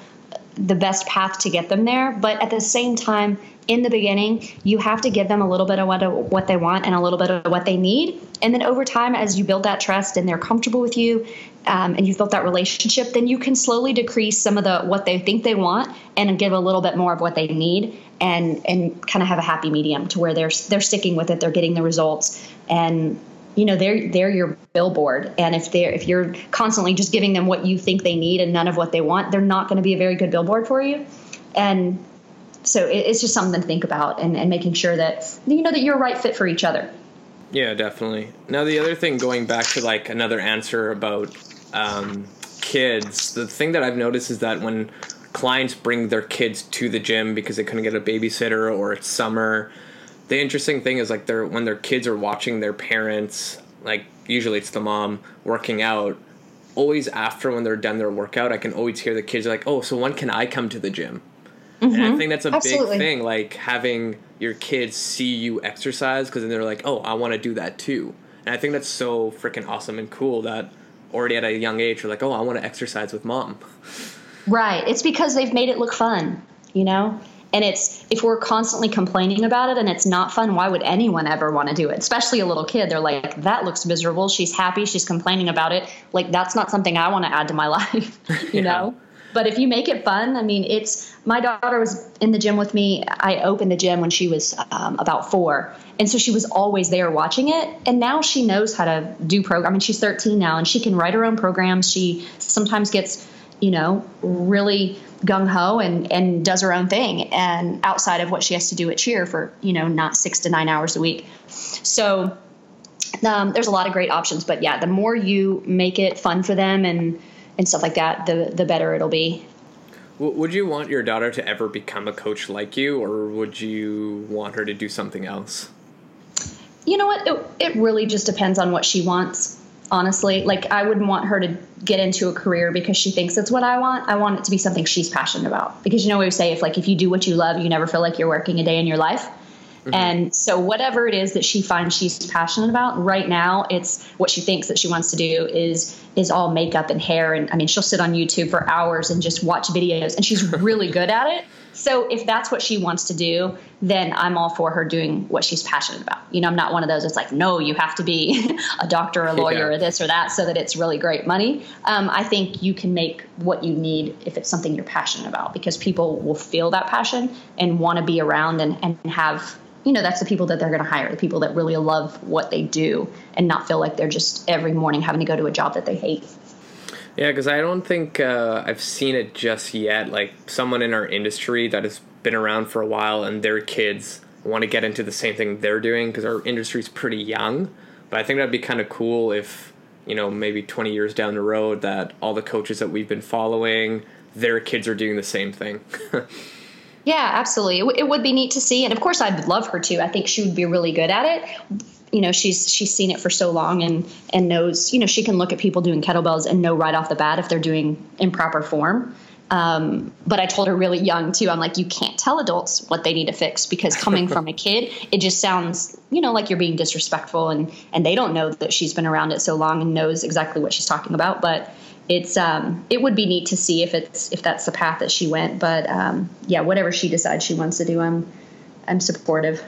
the best path to get them there, but at the same time, in the beginning, you have to give them a little bit of what, what they want and a little bit of what they need. And then over time, as you build that trust and they're comfortable with you um, and you've built that relationship, then you can slowly decrease some of the what they think they want and give a little bit more of what they need and and kind of have a happy medium to where they're they're sticking with it, they're getting the results and you know they're they're your billboard. And if they're if you're constantly just giving them what you think they need and none of what they want they're not going to be a very good billboard for you. And so it's just something to think about and, and making sure that you know that you're a right fit for each other. Yeah definitely. Now the other thing going back to like another answer about um, kids the thing that i've noticed is that when clients bring their kids to the gym because they couldn't get a babysitter or it's summer the interesting thing is like they're when their kids are watching their parents like usually it's the mom working out always after when they're done their workout i can always hear the kids like oh so when can i come to the gym Mm-hmm. And I mm-hmm. think that's a Absolutely. big thing, like having your kids see you exercise because then they're like, oh, I want to do that too. And I think that's so freaking awesome and cool that already at a young age, you're like, oh, I want to exercise with mom. Right. It's because they've made it look fun, you know? And it's if we're constantly complaining about it and it's not fun, why would anyone ever want to do it? Especially a little kid. They're like, that looks miserable. She's happy. She's complaining about it. Like, that's not something I want to add to my life, you yeah. know? But if you make it fun, I mean, it's my daughter was in the gym with me. I opened the gym when she was um, about four. And so she was always there watching it. And now she knows how to do program. I mean, she's 13 now and she can write her own programs. She sometimes gets, you know, really gung ho and, and does her own thing and outside of what she has to do at cheer for, you know, not six to nine hours a week. So um, there's a lot of great options. But yeah, the more you make it fun for them and, and stuff like that, the the better it'll be. Would you want your daughter to ever become a coach like you, or would you want her to do something else? You know what? It, it really just depends on what she wants. Honestly, like I wouldn't want her to get into a career because she thinks it's what I want. I want it to be something she's passionate about. Because you know, we say if like if you do what you love, you never feel like you're working a day in your life. Mm-hmm. And so, whatever it is that she finds she's passionate about, right now, it's what she thinks that she wants to do is is all makeup and hair. And I mean, she'll sit on YouTube for hours and just watch videos, and she's really good at it. So, if that's what she wants to do, then I'm all for her doing what she's passionate about. You know, I'm not one of those that's like, no, you have to be a doctor, or a lawyer, yeah. or this or that, so that it's really great money. Um, I think you can make what you need if it's something you're passionate about, because people will feel that passion and want to be around and, and have you know that's the people that they're going to hire the people that really love what they do and not feel like they're just every morning having to go to a job that they hate. Yeah because i don't think uh, i've seen it just yet like someone in our industry that has been around for a while and their kids want to get into the same thing they're doing because our industry's pretty young. But i think that'd be kind of cool if you know maybe 20 years down the road that all the coaches that we've been following their kids are doing the same thing Yeah, absolutely. It, w- it would be neat to see, and of course, I'd love her to. I think she would be really good at it. You know, she's she's seen it for so long and and knows. You know, she can look at people doing kettlebells and know right off the bat if they're doing improper form. Um, but I told her really young too. I'm like, you can't tell adults what they need to fix because coming from a kid, it just sounds, you know, like you're being disrespectful, and and they don't know that she's been around it so long and knows exactly what she's talking about. But it's um, it would be neat to see if it's if that's the path that she went. But um, yeah, whatever she decides she wants to do, I'm I'm supportive.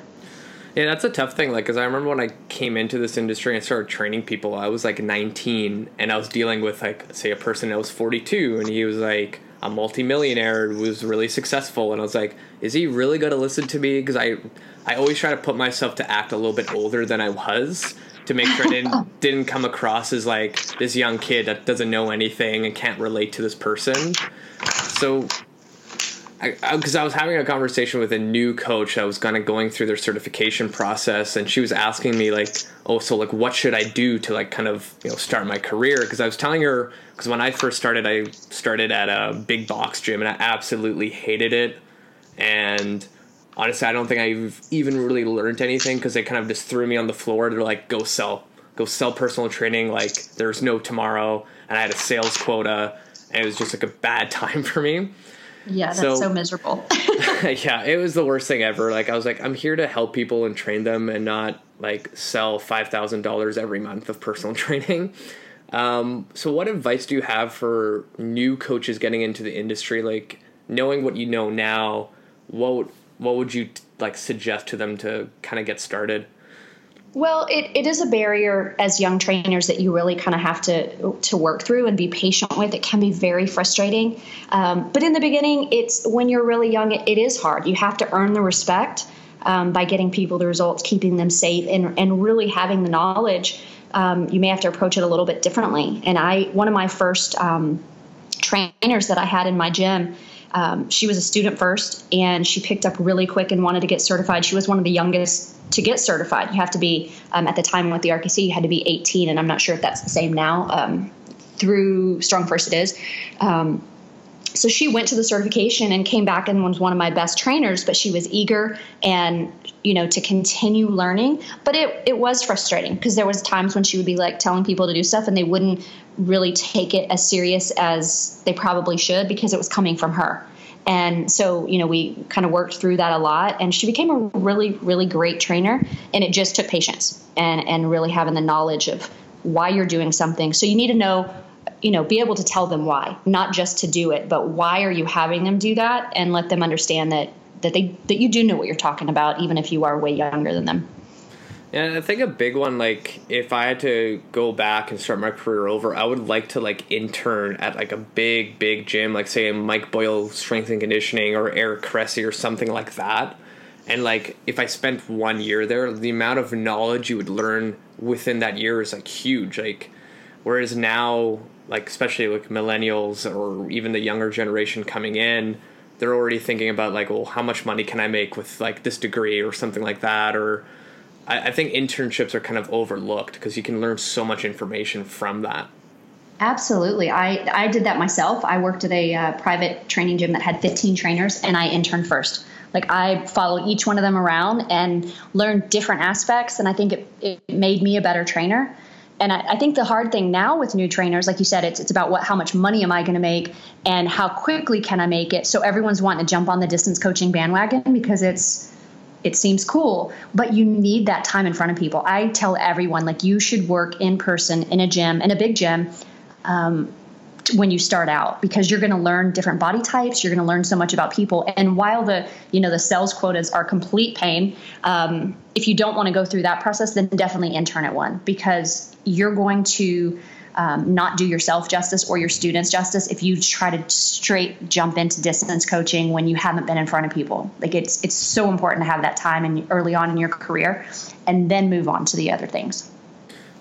Yeah, that's a tough thing. Like, because I remember when I came into this industry and started training people, I was like 19, and I was dealing with like, say, a person that was 42, and he was like a multimillionaire, was really successful, and I was like, is he really going to listen to me? Because I, I always try to put myself to act a little bit older than I was, to make sure I didn't didn't come across as like this young kid that doesn't know anything and can't relate to this person. So, because I, I, I, was having a conversation with a new coach that was kind of going through their certification process, and she was asking me like, "Oh, so like, what should I do to like kind of you know start my career?" Because I was telling her because when I first started, I started at a big box gym, and I absolutely hated it, and honestly, I don't think I've even really learned anything because they kind of just threw me on the floor They're like go sell, go sell personal training. Like there's no tomorrow, and I had a sales quota, and it was just like a bad time for me. Yeah, that's so, so miserable. yeah, it was the worst thing ever. Like I was like, I'm here to help people and train them, and not like sell five thousand dollars every month of personal training. Um, so, what advice do you have for new coaches getting into the industry? Like knowing what you know now, what what would you like suggest to them to kind of get started? Well, it, it is a barrier as young trainers that you really kind of have to to work through and be patient with. It can be very frustrating, um, but in the beginning, it's when you're really young, it, it is hard. You have to earn the respect um, by getting people the results, keeping them safe, and and really having the knowledge. Um, you may have to approach it a little bit differently. And I, one of my first um, trainers that I had in my gym um, she was a student first and she picked up really quick and wanted to get certified. She was one of the youngest to get certified. You have to be, um, at the time with the RKC, you had to be 18, and I'm not sure if that's the same now. Um, through Strong First, it is. Um, so she went to the certification and came back and was one of my best trainers but she was eager and you know to continue learning. But it, it was frustrating because there was times when she would be like telling people to do stuff and they wouldn't really take it as serious as they probably should because it was coming from her. And so you know we kind of worked through that a lot and she became a really really great trainer and it just took patience and and really having the knowledge of why you're doing something. So you need to know you know be able to tell them why not just to do it but why are you having them do that and let them understand that that they that you do know what you're talking about even if you are way younger than them yeah, I think a big one, like if I had to go back and start my career over, I would like to like intern at like a big, big gym, like say Mike Boyle Strength and Conditioning or Eric Cressey or something like that. And like if I spent one year there, the amount of knowledge you would learn within that year is like huge. Like whereas now like especially like millennials or even the younger generation coming in they're already thinking about like well how much money can i make with like this degree or something like that or i, I think internships are kind of overlooked because you can learn so much information from that. Absolutely. I i did that myself. I worked at a uh, private training gym that had 15 trainers and i interned first. Like i followed each one of them around and learned different aspects and i think it, it made me a better trainer and I, I, think the hard thing now with new trainers, like you said, it's it's about what how much money am I going to make and how quickly can I make it. So everyone's wanting to jump on the distance coaching bandwagon because it's it seems cool, but you need that time in front of people. I tell everyone, like, you should work in person in a gym, in a big gym. Um, when you start out because you're going to learn different body types you're going to learn so much about people. And while the you know the sales quotas are complete pain um, if you don't want to go through that process then definitely intern at one because you're going to um, not do yourself justice or your students justice if you try to straight jump into distance coaching when you haven't been in front of people. Like it's it's so important to have that time and early on in your career and then move on to the other things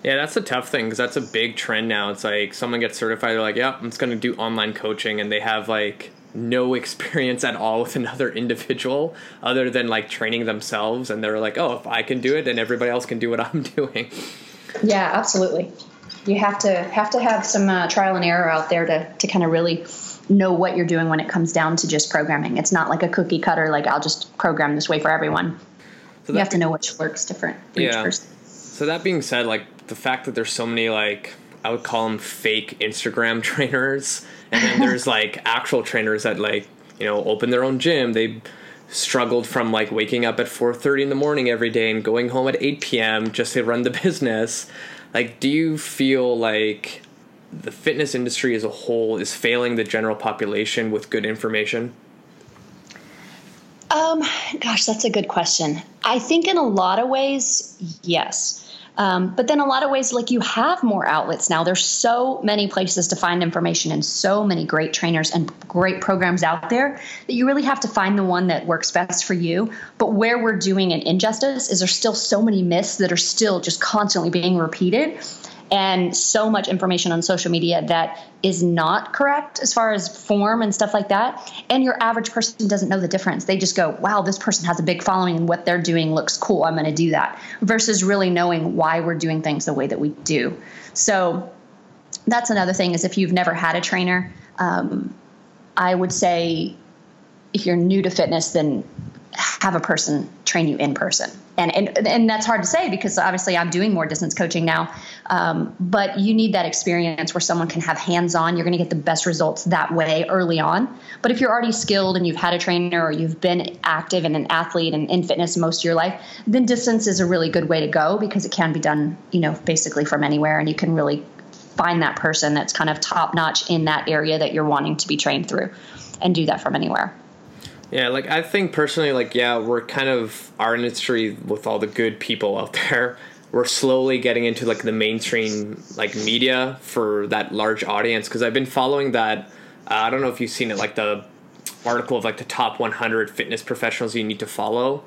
yeah, that's a tough thing because that's a big trend now. It's like someone gets certified, they're like, "Yeah, I'm just going to do online coaching," and they have like no experience at all with another individual other than like training themselves, and they're like, "Oh, if I can do it, then everybody else can do what I'm doing." Yeah, absolutely. You have to have to have some uh, trial and error out there to to kind of really know what you're doing when it comes down to just programming. It's not like a cookie cutter, like I'll just program this way for everyone. So you have to know which works different for yeah. each person. So that being said, like the fact that there's so many like I would call them fake Instagram trainers, and then there's like actual trainers that like you know open their own gym. They struggled from like waking up at 4:30 in the morning every day and going home at 8 p.m. just to run the business. Like, do you feel like the fitness industry as a whole is failing the general population with good information? Um, gosh, that's a good question. I think in a lot of ways, yes. Um, but then a lot of ways, like you have more outlets now. There's so many places to find information and so many great trainers and great programs out there that you really have to find the one that works best for you. But where we're doing an injustice is there's still so many myths that are still just constantly being repeated and so much information on social media that is not correct as far as form and stuff like that. And your average person doesn't know the difference. They just go, wow, this person has a big following and what they're doing looks cool. I'm going to do that versus really knowing why we're doing things the way that we do. So that's another thing is if you've never had a trainer, um, I would say if you're new to fitness, then have a person train you in person. And, and, and that's hard to say because obviously I'm doing more distance coaching now. Um, but you need that experience where someone can have hands on. You're going to get the best results that way early on. But if you're already skilled and you've had a trainer or you've been active and an athlete and in fitness most of your life, then distance is a really good way to go because it can be done, you know, basically from anywhere. And you can really find that person that's kind of top notch in that area that you're wanting to be trained through and do that from anywhere. Yeah, like I think personally, like yeah, we're kind of our industry with all the good people out there. We're slowly getting into like the mainstream like media for that large audience because I've been following that. Uh, I don't know if you've seen it, like the article of like the top 100 fitness professionals you need to follow,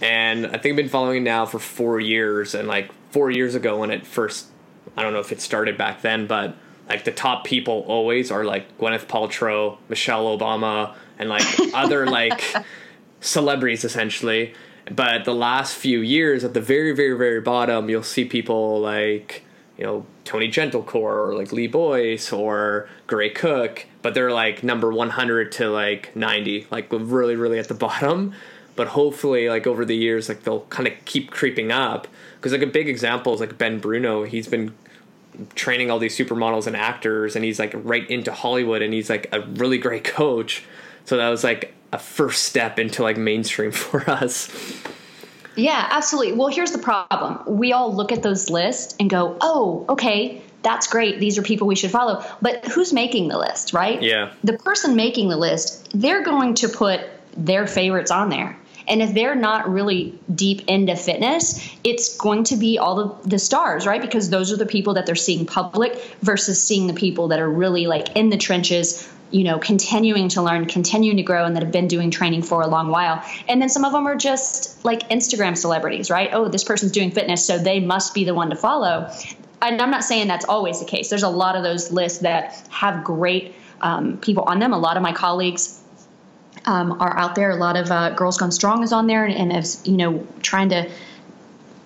and I think I've been following it now for four years. And like four years ago when it first, I don't know if it started back then, but like the top people always are like Gwyneth Paltrow, Michelle Obama, and like other like celebrities essentially. But the last few years, at the very, very, very bottom, you'll see people like you know Tony Gentilcore or like Lee Boyce or Gray Cook, but they're like number 100 to like 90, like really, really at the bottom. But hopefully, like over the years, like they'll kind of keep creeping up. Because like a big example is like Ben Bruno. He's been training all these supermodels and actors, and he's like right into Hollywood, and he's like a really great coach. So that was like a first step into like mainstream for us. Yeah, absolutely. Well, here's the problem. We all look at those lists and go, "Oh, okay, that's great. These are people we should follow." But who's making the list, right? Yeah. The person making the list, they're going to put their favorites on there. And if they're not really deep into fitness, it's going to be all the, the stars, right? Because those are the people that they're seeing public versus seeing the people that are really like in the trenches, you know, continuing to learn, continuing to grow, and that have been doing training for a long while. And then some of them are just like Instagram celebrities, right? Oh, this person's doing fitness, so they must be the one to follow. And I'm not saying that's always the case. There's a lot of those lists that have great um, people on them. A lot of my colleagues um, are out there. A lot of uh, Girls Gone Strong is on there, and, and is you know trying to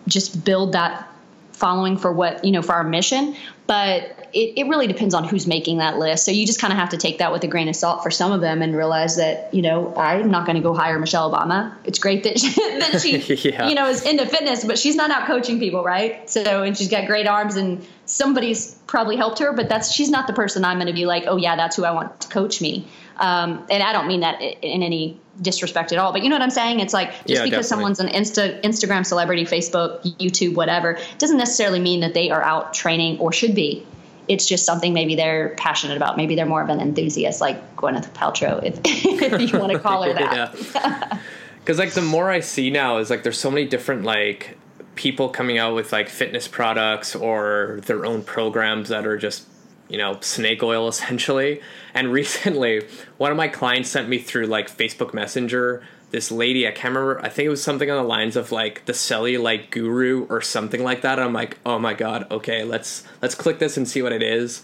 just build that following for what you know for our mission. But it, it really depends on who's making that list. So you just kind of have to take that with a grain of salt for some of them and realize that, you know, I'm not going to go hire Michelle Obama. It's great that she, that she yeah. you know, is into fitness, but she's not out coaching people, right? So, and she's got great arms and somebody's probably helped her, but that's, she's not the person I'm going to be like, oh yeah, that's who I want to coach me. Um, and I don't mean that in any disrespect at all, but you know what I'm saying? It's like just yeah, because definitely. someone's an Insta, Instagram celebrity, Facebook, YouTube, whatever, doesn't necessarily mean that they are out training or should be. It's just something maybe they're passionate about. Maybe they're more of an enthusiast, like Gwyneth Paltrow, if, if you want to call her that. Because like the more I see now is like there's so many different like people coming out with like fitness products or their own programs that are just you know, snake oil essentially. And recently, one of my clients sent me through like Facebook Messenger this lady, I can't remember, I think it was something on the lines of like the cellulite guru or something like that. I'm like, oh my god, okay, let's let's click this and see what it is.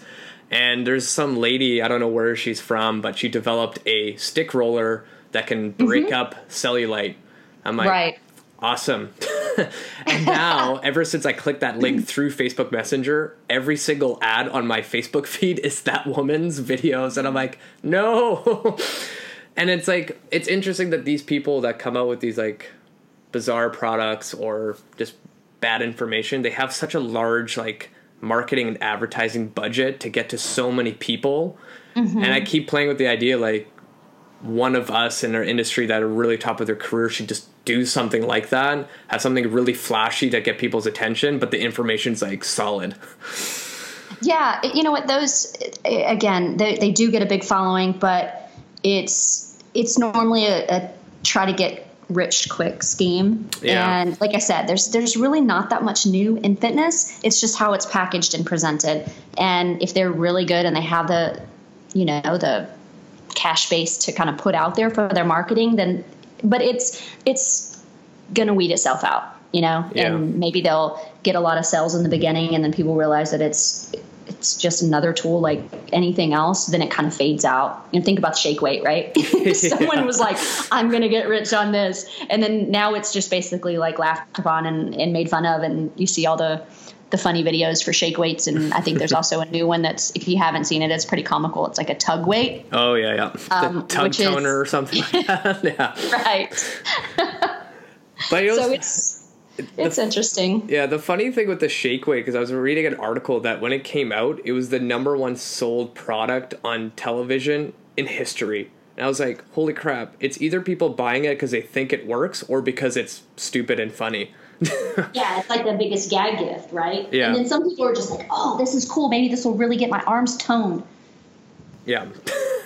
And there's some lady, I don't know where she's from, but she developed a stick roller that can break mm-hmm. up cellulite. I'm like, right. awesome. and now, ever since I clicked that link through Facebook Messenger, every single ad on my Facebook feed is that woman's videos. And I'm like, no. And it's like, it's interesting that these people that come out with these like bizarre products or just bad information, they have such a large like marketing and advertising budget to get to so many people. Mm-hmm. And I keep playing with the idea like, one of us in our industry that are really top of their career should just do something like that, have something really flashy to get people's attention, but the information's like solid. Yeah, you know what? Those again, they, they do get a big following, but it's it's normally a, a try to get rich quick scheme. Yeah. And like I said, there's there's really not that much new in fitness. It's just how it's packaged and presented. And if they're really good and they have the you know the cash base to kind of put out there for their marketing, then but it's it's gonna weed itself out, you know, yeah. and maybe they'll get a lot of sales in the beginning, and then people realize that it's it's just another tool like anything else, then it kind of fades out. You know, think about shake weight, right? Someone yeah. was like, I'm going to get rich on this. And then now it's just basically like laughed upon and, and made fun of. And you see all the the funny videos for shake weights, and I think there's also a new one that's if you haven't seen it, it's pretty comical. It's like a tug weight. Oh yeah, yeah, um, the tug toner is, or something. Like yeah, right. but it was, so it's it's the, interesting. Yeah, the funny thing with the shake weight because I was reading an article that when it came out, it was the number one sold product on television in history. And I was like, holy crap, it's either people buying it because they think it works or because it's stupid and funny. yeah, it's like the biggest gag gift, right? Yeah. And then some people are just like, oh, this is cool. Maybe this will really get my arms toned. Yeah.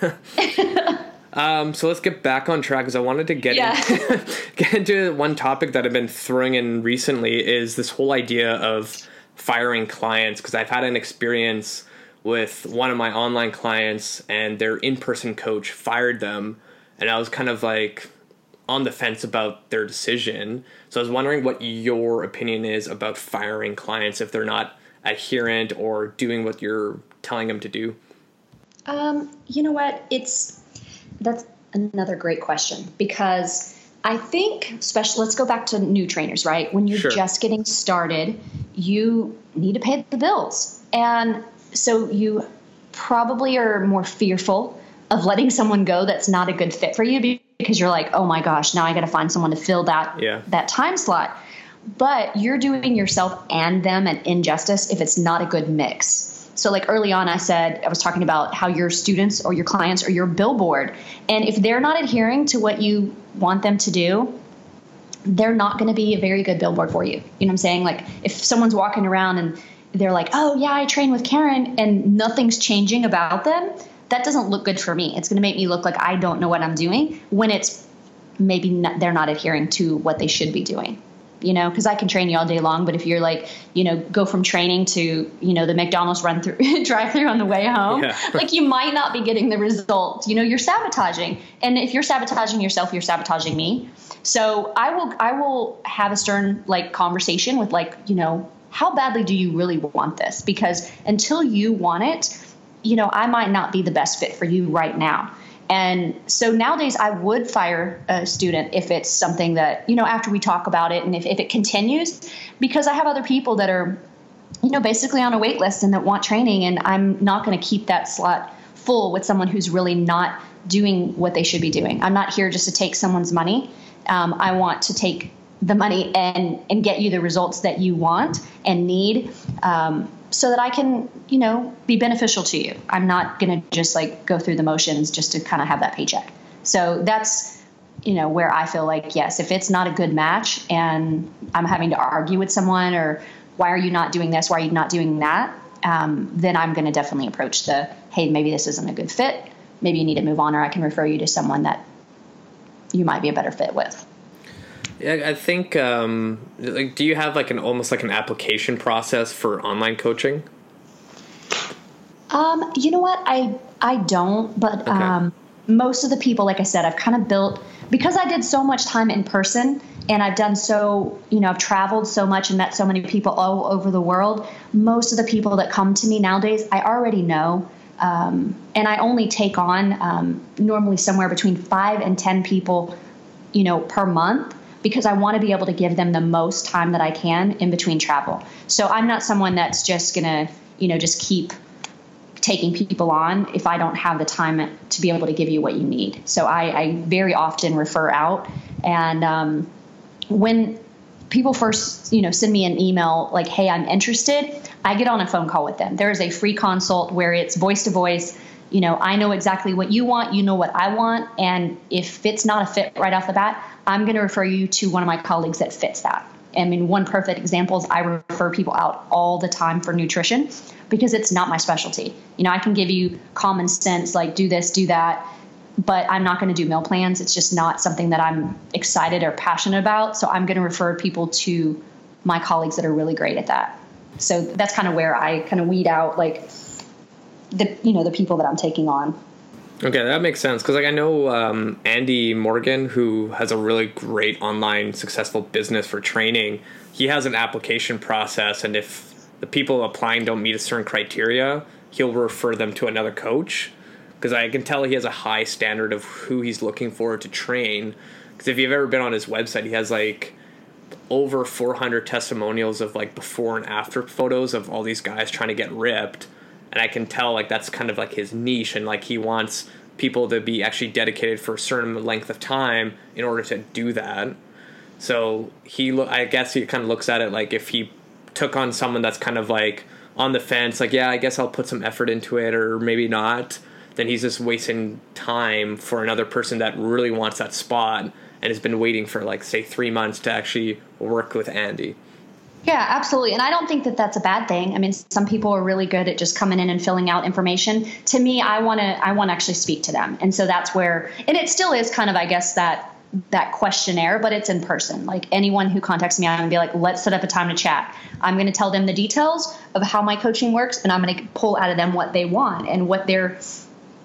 um, so let's get back on track because I wanted to get yeah. into, get into one topic that I've been throwing in recently is this whole idea of firing clients because I've had an experience with one of my online clients and their in-person coach fired them and I was kind of like on the fence about their decision. So I was wondering what your opinion is about firing clients if they're not adherent or doing what you're telling them to do. Um, you know what? It's that's another great question because I think, especially, let's go back to new trainers, right? When you're sure. just getting started, you need to pay the bills. And so you probably are more fearful of letting someone go that's not a good fit for you because you're like, oh my gosh, now I got to find someone to fill that yeah. that time slot. But you're doing yourself and them an injustice if it's not a good mix. So, like early on, I said I was talking about how your students or your clients are your billboard, and if they're not adhering to what you want them to do, they're not going to be a very good billboard for you. You know what I'm saying? Like if someone's walking around and they're like, "Oh yeah, I train with Karen," and nothing's changing about them, that doesn't look good for me. It's going to make me look like I don't know what I'm doing when it's maybe not, they're not adhering to what they should be doing. You know, because I can train you all day long, but if you're like, you know, go from training to, you know, the McDonald's run through drive through on the way home, yeah. like you might not be getting the result. You know, you're sabotaging, and if you're sabotaging yourself, you're sabotaging me. So I will, I will have a stern like conversation with like, you know, how badly do you really want this? Because until you want it, you know, I might not be the best fit for you right now. And so nowadays, I would fire a student if it's something that, you know, after we talk about it and if, if it continues, because I have other people that are you know, basically on a wait list and that want training. And I'm not going to keep that slot full with someone who's really not doing what they should be doing. I'm not here just to take someone's money. Um, I want to take the money and and get you the results that you want and need um, so that I can you know be beneficial to you. I'm not going to just like go through the motions just to kind of have that paycheck. So that's you know where I feel like yes, if it's not a good match and I'm having to argue with someone or why are you not doing this? Why are you not doing that? Um, then I'm going to definitely approach the hey, maybe this isn't a good fit. Maybe you need to move on, or I can refer you to someone that you might be a better fit with. Yeah, I think. Um, like, do you have like an almost like an application process for online coaching? Um, you know what? I I don't, but okay. um, most of the people, like I said, I've kind of built because I did so much time in person and I've done so, you know, I've traveled so much and met so many people all over the world. Most of the people that come to me nowadays, I already know. Um, and I only take on um, normally somewhere between five and 10 people, you know, per month because I want to be able to give them the most time that I can in between travel. So I'm not someone that's just going to, you know, just keep taking people on if I don't have the time to be able to give you what you need. So I, I very often refer out. And um, when people first, you know, send me an email like, hey, I'm interested, I get on a phone call with them. There is a free consult where it's voice to voice you know, I know exactly what you want, you know what I want, and if it's not a fit right off the bat, I'm going to refer you to one of my colleagues that fits that. I mean, one perfect example is I refer people out all the time for nutrition because it's not my specialty. You know, I can give you common sense, like do this, do that, but I'm not going to do meal plans. It's just not something that I'm excited or passionate about. So I'm going to refer people to my colleagues that are really great at that. So that's kind of where I kind of weed out like the you know the people that I'm taking on. Okay, that makes sense because like I know um, Andy Morgan, who has a really great online successful business for training. He has an application process, and if the people applying don't meet a certain criteria, he'll refer them to another coach. Because I can tell he has a high standard of who he's looking for to train. Because if you've ever been on his website, he has like over 400 testimonials of like before and after photos of all these guys trying to get ripped and I can tell like that's kind of like his niche, and like he wants people to be actually dedicated for a certain length of time in order to do that. So he, lo- I guess he kind of looks at it like if he took on someone that's kind of like on the fence, like yeah, I guess I'll put some effort into it, or maybe not. Then he's just wasting time for another person that really wants that spot and has been waiting for like say three months to actually work with Andy. Yeah, absolutely. And I don't think that that's a bad thing. I mean, some people are really good at just coming in and filling out information. To me, I want to I want to actually speak to them. And so that's where and it still is kind of I guess that that questionnaire, but it's in person. Like anyone who contacts me, I'm gonna be like, let's set up a time to chat. I'm gonna tell them the details of how my coaching works, and I'm gonna pull out of them what they want and what their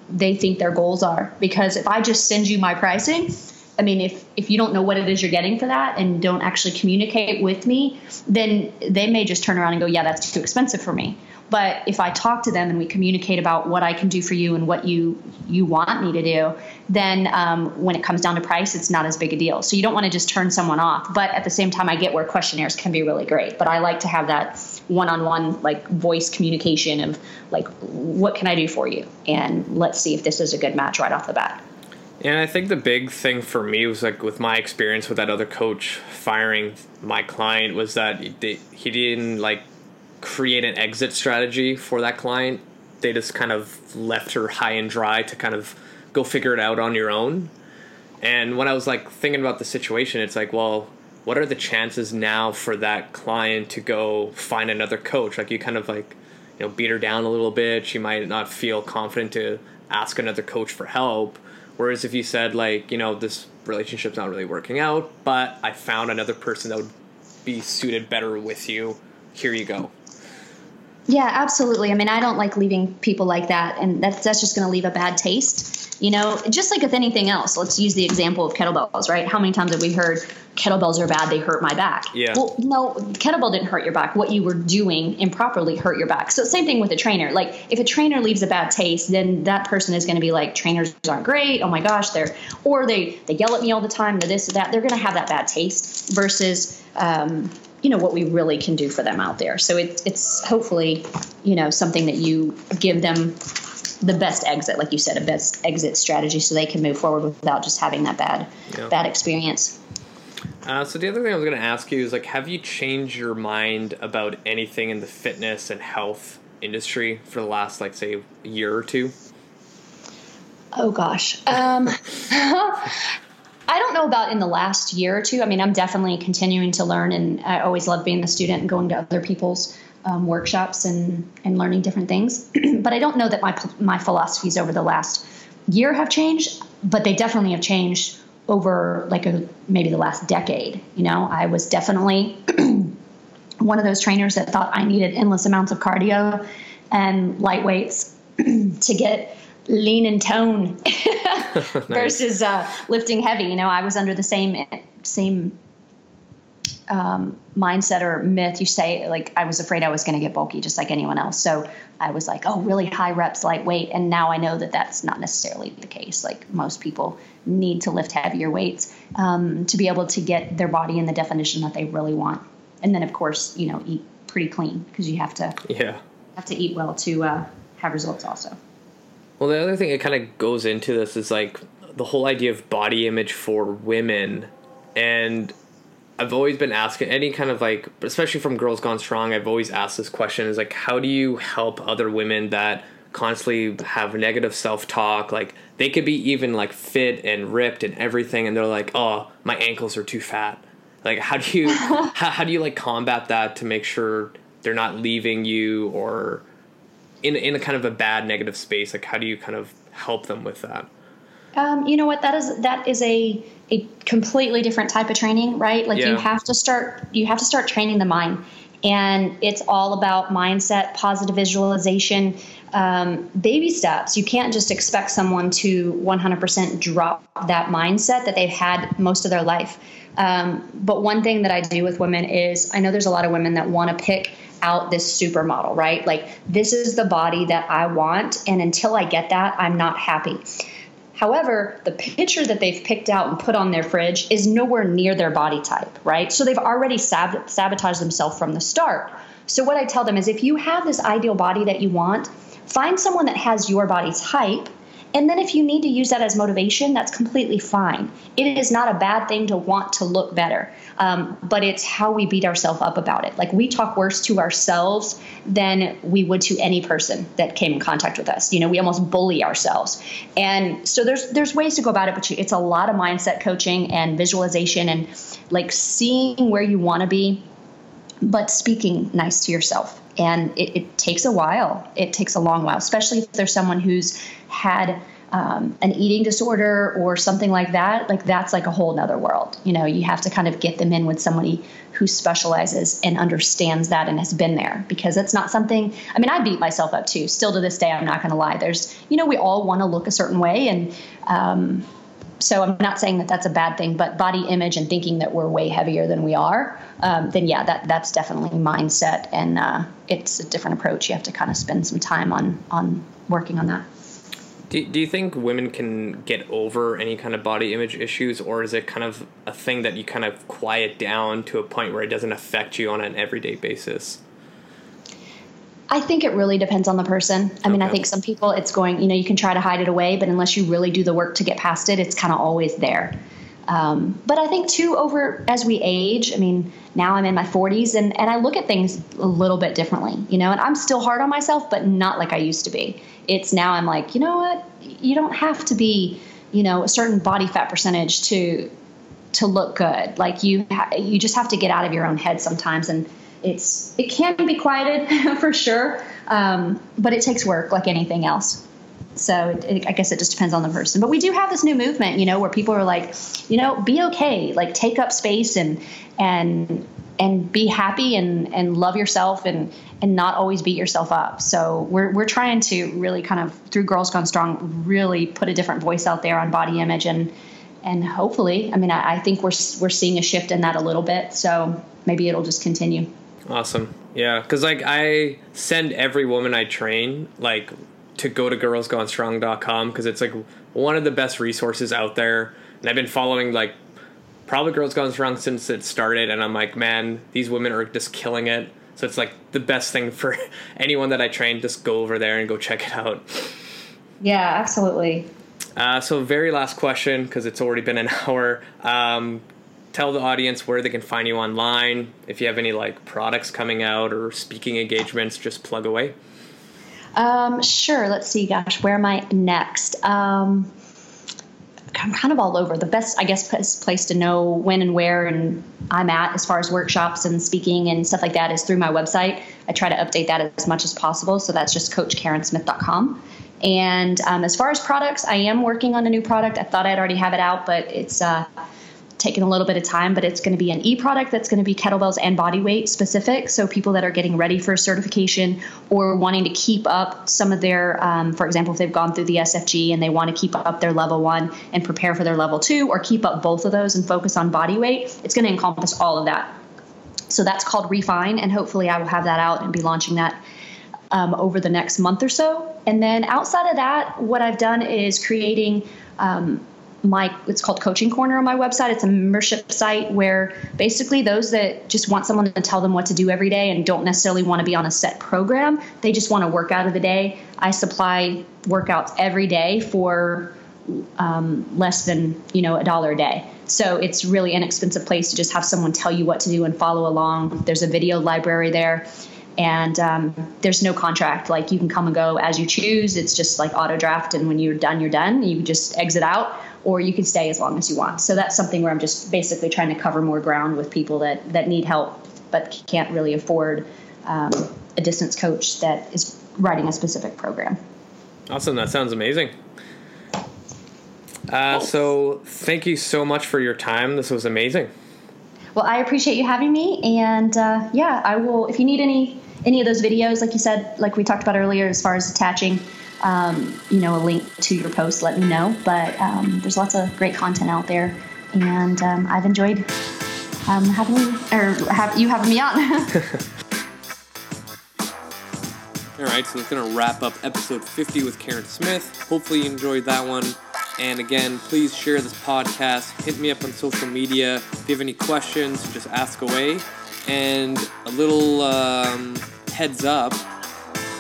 they think their goals are. Because if I just send you my pricing, I mean, if if you don't know what it is you're getting for that and don't actually communicate with me, then they may just turn around and go, "Yeah, that's too expensive for me." But if I talk to them and we communicate about what I can do for you and what you you want me to do, then um, when it comes down to price, it's not as big a deal. So you don't want to just turn someone off. But at the same time, I get where questionnaires can be really great. But I like to have that one-on-one like voice communication of like, what can I do for you, and let's see if this is a good match right off the bat. And I think the big thing for me was like with my experience with that other coach firing my client was that he didn't like create an exit strategy for that client. They just kind of left her high and dry to kind of go figure it out on your own. And when I was like thinking about the situation, it's like, well, what are the chances now for that client to go find another coach? Like you kind of like, you know, beat her down a little bit. She might not feel confident to ask another coach for help Whereas if you said like, you know, this relationship's not really working out, but I found another person that would be suited better with you, here you go. Yeah, absolutely. I mean, I don't like leaving people like that, and that's that's just going to leave a bad taste. You know, just like with anything else. Let's use the example of kettlebells, right? How many times have we heard kettlebells are bad? They hurt my back. Yeah. Well, no, kettlebell didn't hurt your back. What you were doing improperly hurt your back. So same thing with a trainer. Like if a trainer leaves a bad taste, then that person is going to be like, trainers aren't great. Oh my gosh, they're or they they yell at me all the time. They're this or that. They're going to have that bad taste versus. Um, you know what we really can do for them out there. So it's it's hopefully you know something that you give them the best exit, like you said, a best exit strategy, so they can move forward without just having that bad yeah. bad experience. Uh, so the other thing I was going to ask you is like, have you changed your mind about anything in the fitness and health industry for the last like say year or two? Oh gosh. Um, I don't know about in the last year or two. I mean, I'm definitely continuing to learn, and I always love being a student and going to other people's um, workshops and and learning different things. but I don't know that my my philosophies over the last year have changed, but they definitely have changed over like a maybe the last decade. You know, I was definitely one of those trainers that thought I needed endless amounts of cardio and light weights to get lean and tone versus uh, lifting heavy. You know, I was under the same same um, mindset or myth. You say like I was afraid I was going to get bulky, just like anyone else. So I was like, oh, really high reps, lightweight, and now I know that that's not necessarily the case. Like most people need to lift heavier weights um, to be able to get their body in the definition that they really want. And then, of course, you know, eat pretty clean because you have to yeah have to eat well to uh, have results also. Well, the other thing that kind of goes into this is like the whole idea of body image for women. And I've always been asking any kind of like, especially from Girls Gone Strong, I've always asked this question is like, how do you help other women that constantly have negative self talk? Like, they could be even like fit and ripped and everything, and they're like, oh, my ankles are too fat. Like, how do you, how, how do you like combat that to make sure they're not leaving you or in in a kind of a bad negative space like how do you kind of help them with that um, you know what that is that is a a completely different type of training right like yeah. you have to start you have to start training the mind and it's all about mindset positive visualization um, baby steps you can't just expect someone to 100% drop that mindset that they've had most of their life um, but one thing that i do with women is i know there's a lot of women that want to pick out this supermodel, right? Like, this is the body that I want. And until I get that, I'm not happy. However, the picture that they've picked out and put on their fridge is nowhere near their body type, right? So they've already sab- sabotaged themselves from the start. So, what I tell them is if you have this ideal body that you want, find someone that has your body type and then if you need to use that as motivation, that's completely fine. It is not a bad thing to want to look better, um, but it's how we beat ourselves up about it. Like we talk worse to ourselves than we would to any person that came in contact with us. You know, we almost bully ourselves. And so there's there's ways to go about it, but it's a lot of mindset coaching and visualization and like seeing where you want to be, but speaking nice to yourself and it, it, takes a while. It takes a long while, especially if there's someone who's had um, an eating disorder or something like that. Like that's like a whole nother world. You know, you have to kind of get them in with somebody who specializes and understands that and has been there because it's not something. I mean, I beat myself up too. Still to this day, I'm not going to lie. There's, you know, we all want to look a certain way and. Um, so I'm not saying that that's a bad thing, but body image and thinking that we're way heavier than we are, um, then yeah, that that's definitely mindset, and uh, it's a different approach. You have to kind of spend some time on on working on that. Do, do you think women can get over any kind of body image issues, or is it kind of a thing that you kind of quiet down to a point where it doesn't affect you on an everyday basis? I think it really depends on the person. I mean, I think some people it's going, you know, you can try to hide it away, but unless you really do the work to get past it, it's kind of always there. Um, but I think too, over as we age, I mean, now I'm in my 40s and, and I look at things a little bit differently, you know, and I'm still hard on myself, but not like I used to be. It's now I'm like, you know what? You don't have to be, you know, a certain body fat percentage to to look good. Like you, ha- you just have to get out of your own head sometimes and it's it can be quieted for sure, um, but it takes work like anything else. So it, it, I guess it just depends on the person. But we do have this new movement, you know, where people are like, you know, be okay, like take up space and and and be happy and and love yourself and and not always beat yourself up. So we're we're trying to really kind of through Girls Gone Strong really put a different voice out there on body image and and hopefully, I mean, I, I think we're we're seeing a shift in that a little bit. So maybe it'll just continue. Awesome. Yeah, because like I send every woman I train like to go to girlsgonestrong.com because it's like one of the best resources out there. And I've been following like probably Girls Gone Strong since it started, and I'm like, man, these women are just killing it. So it's like the best thing for anyone that I train. Just go over there and go check it out. Yeah, absolutely. Uh, so very last question because it's already been an hour. Um, tell the audience where they can find you online. If you have any like products coming out or speaking engagements, just plug away. Um, sure. Let's see. Gosh, where am I next? Um, I'm kind of all over. The best, I guess, place to know when and where and I'm at as far as workshops and speaking and stuff like that is through my website. I try to update that as much as possible. So that's just CoachKarenSmith.com. And um, as far as products, I am working on a new product. I thought I'd already have it out, but it's uh, taken a little bit of time, but it's going to be an e product that's going to be kettlebells and body weight specific. So people that are getting ready for certification or wanting to keep up some of their, um, for example, if they've gone through the SFG and they want to keep up their level one and prepare for their level two, or keep up both of those and focus on body weight, it's going to encompass all of that. So that's called Refine, and hopefully I will have that out and be launching that um, over the next month or so. And then outside of that, what I've done is creating um, my it's called coaching corner on my website. It's a membership site where basically those that just want someone to tell them what to do every day and don't necessarily want to be on a set program they just want to work out of the day. I supply workouts every day for um, less than you know a dollar a day. So it's really an inexpensive place to just have someone tell you what to do and follow along. There's a video library there. And um, there's no contract. Like you can come and go as you choose. It's just like auto draft. And when you're done you're done. You just exit out or you can stay as long as you want. So that's something where I'm just basically trying to cover more ground with people that, that need help but can't really afford um, a distance coach that is writing a specific program. Awesome. That sounds amazing. Uh, so thank you so much for your time. This was amazing. Well, I appreciate you having me, and uh, yeah, I will. If you need any any of those videos, like you said, like we talked about earlier, as far as attaching um, you know, a link to your post, let me know. But um, there's lots of great content out there, and um, I've enjoyed um, having or have you having me on. All right, so that's to wrap up episode 50 with Karen Smith. Hopefully, you enjoyed that one. And again, please share this podcast. Hit me up on social media. If you have any questions, just ask away. And a little um, heads up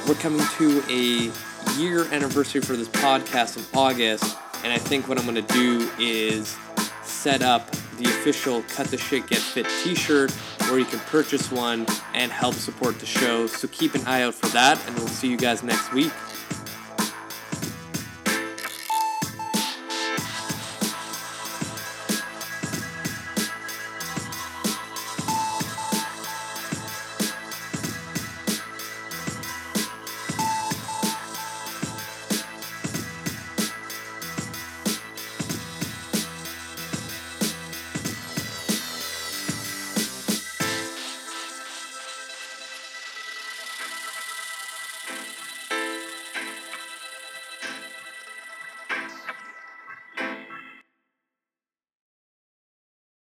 we're coming to a year anniversary for this podcast in August, and I think what I'm going to do is set up the official Cut the Shit Get Fit t shirt where you can purchase one and help support the show. So keep an eye out for that, and we'll see you guys next week.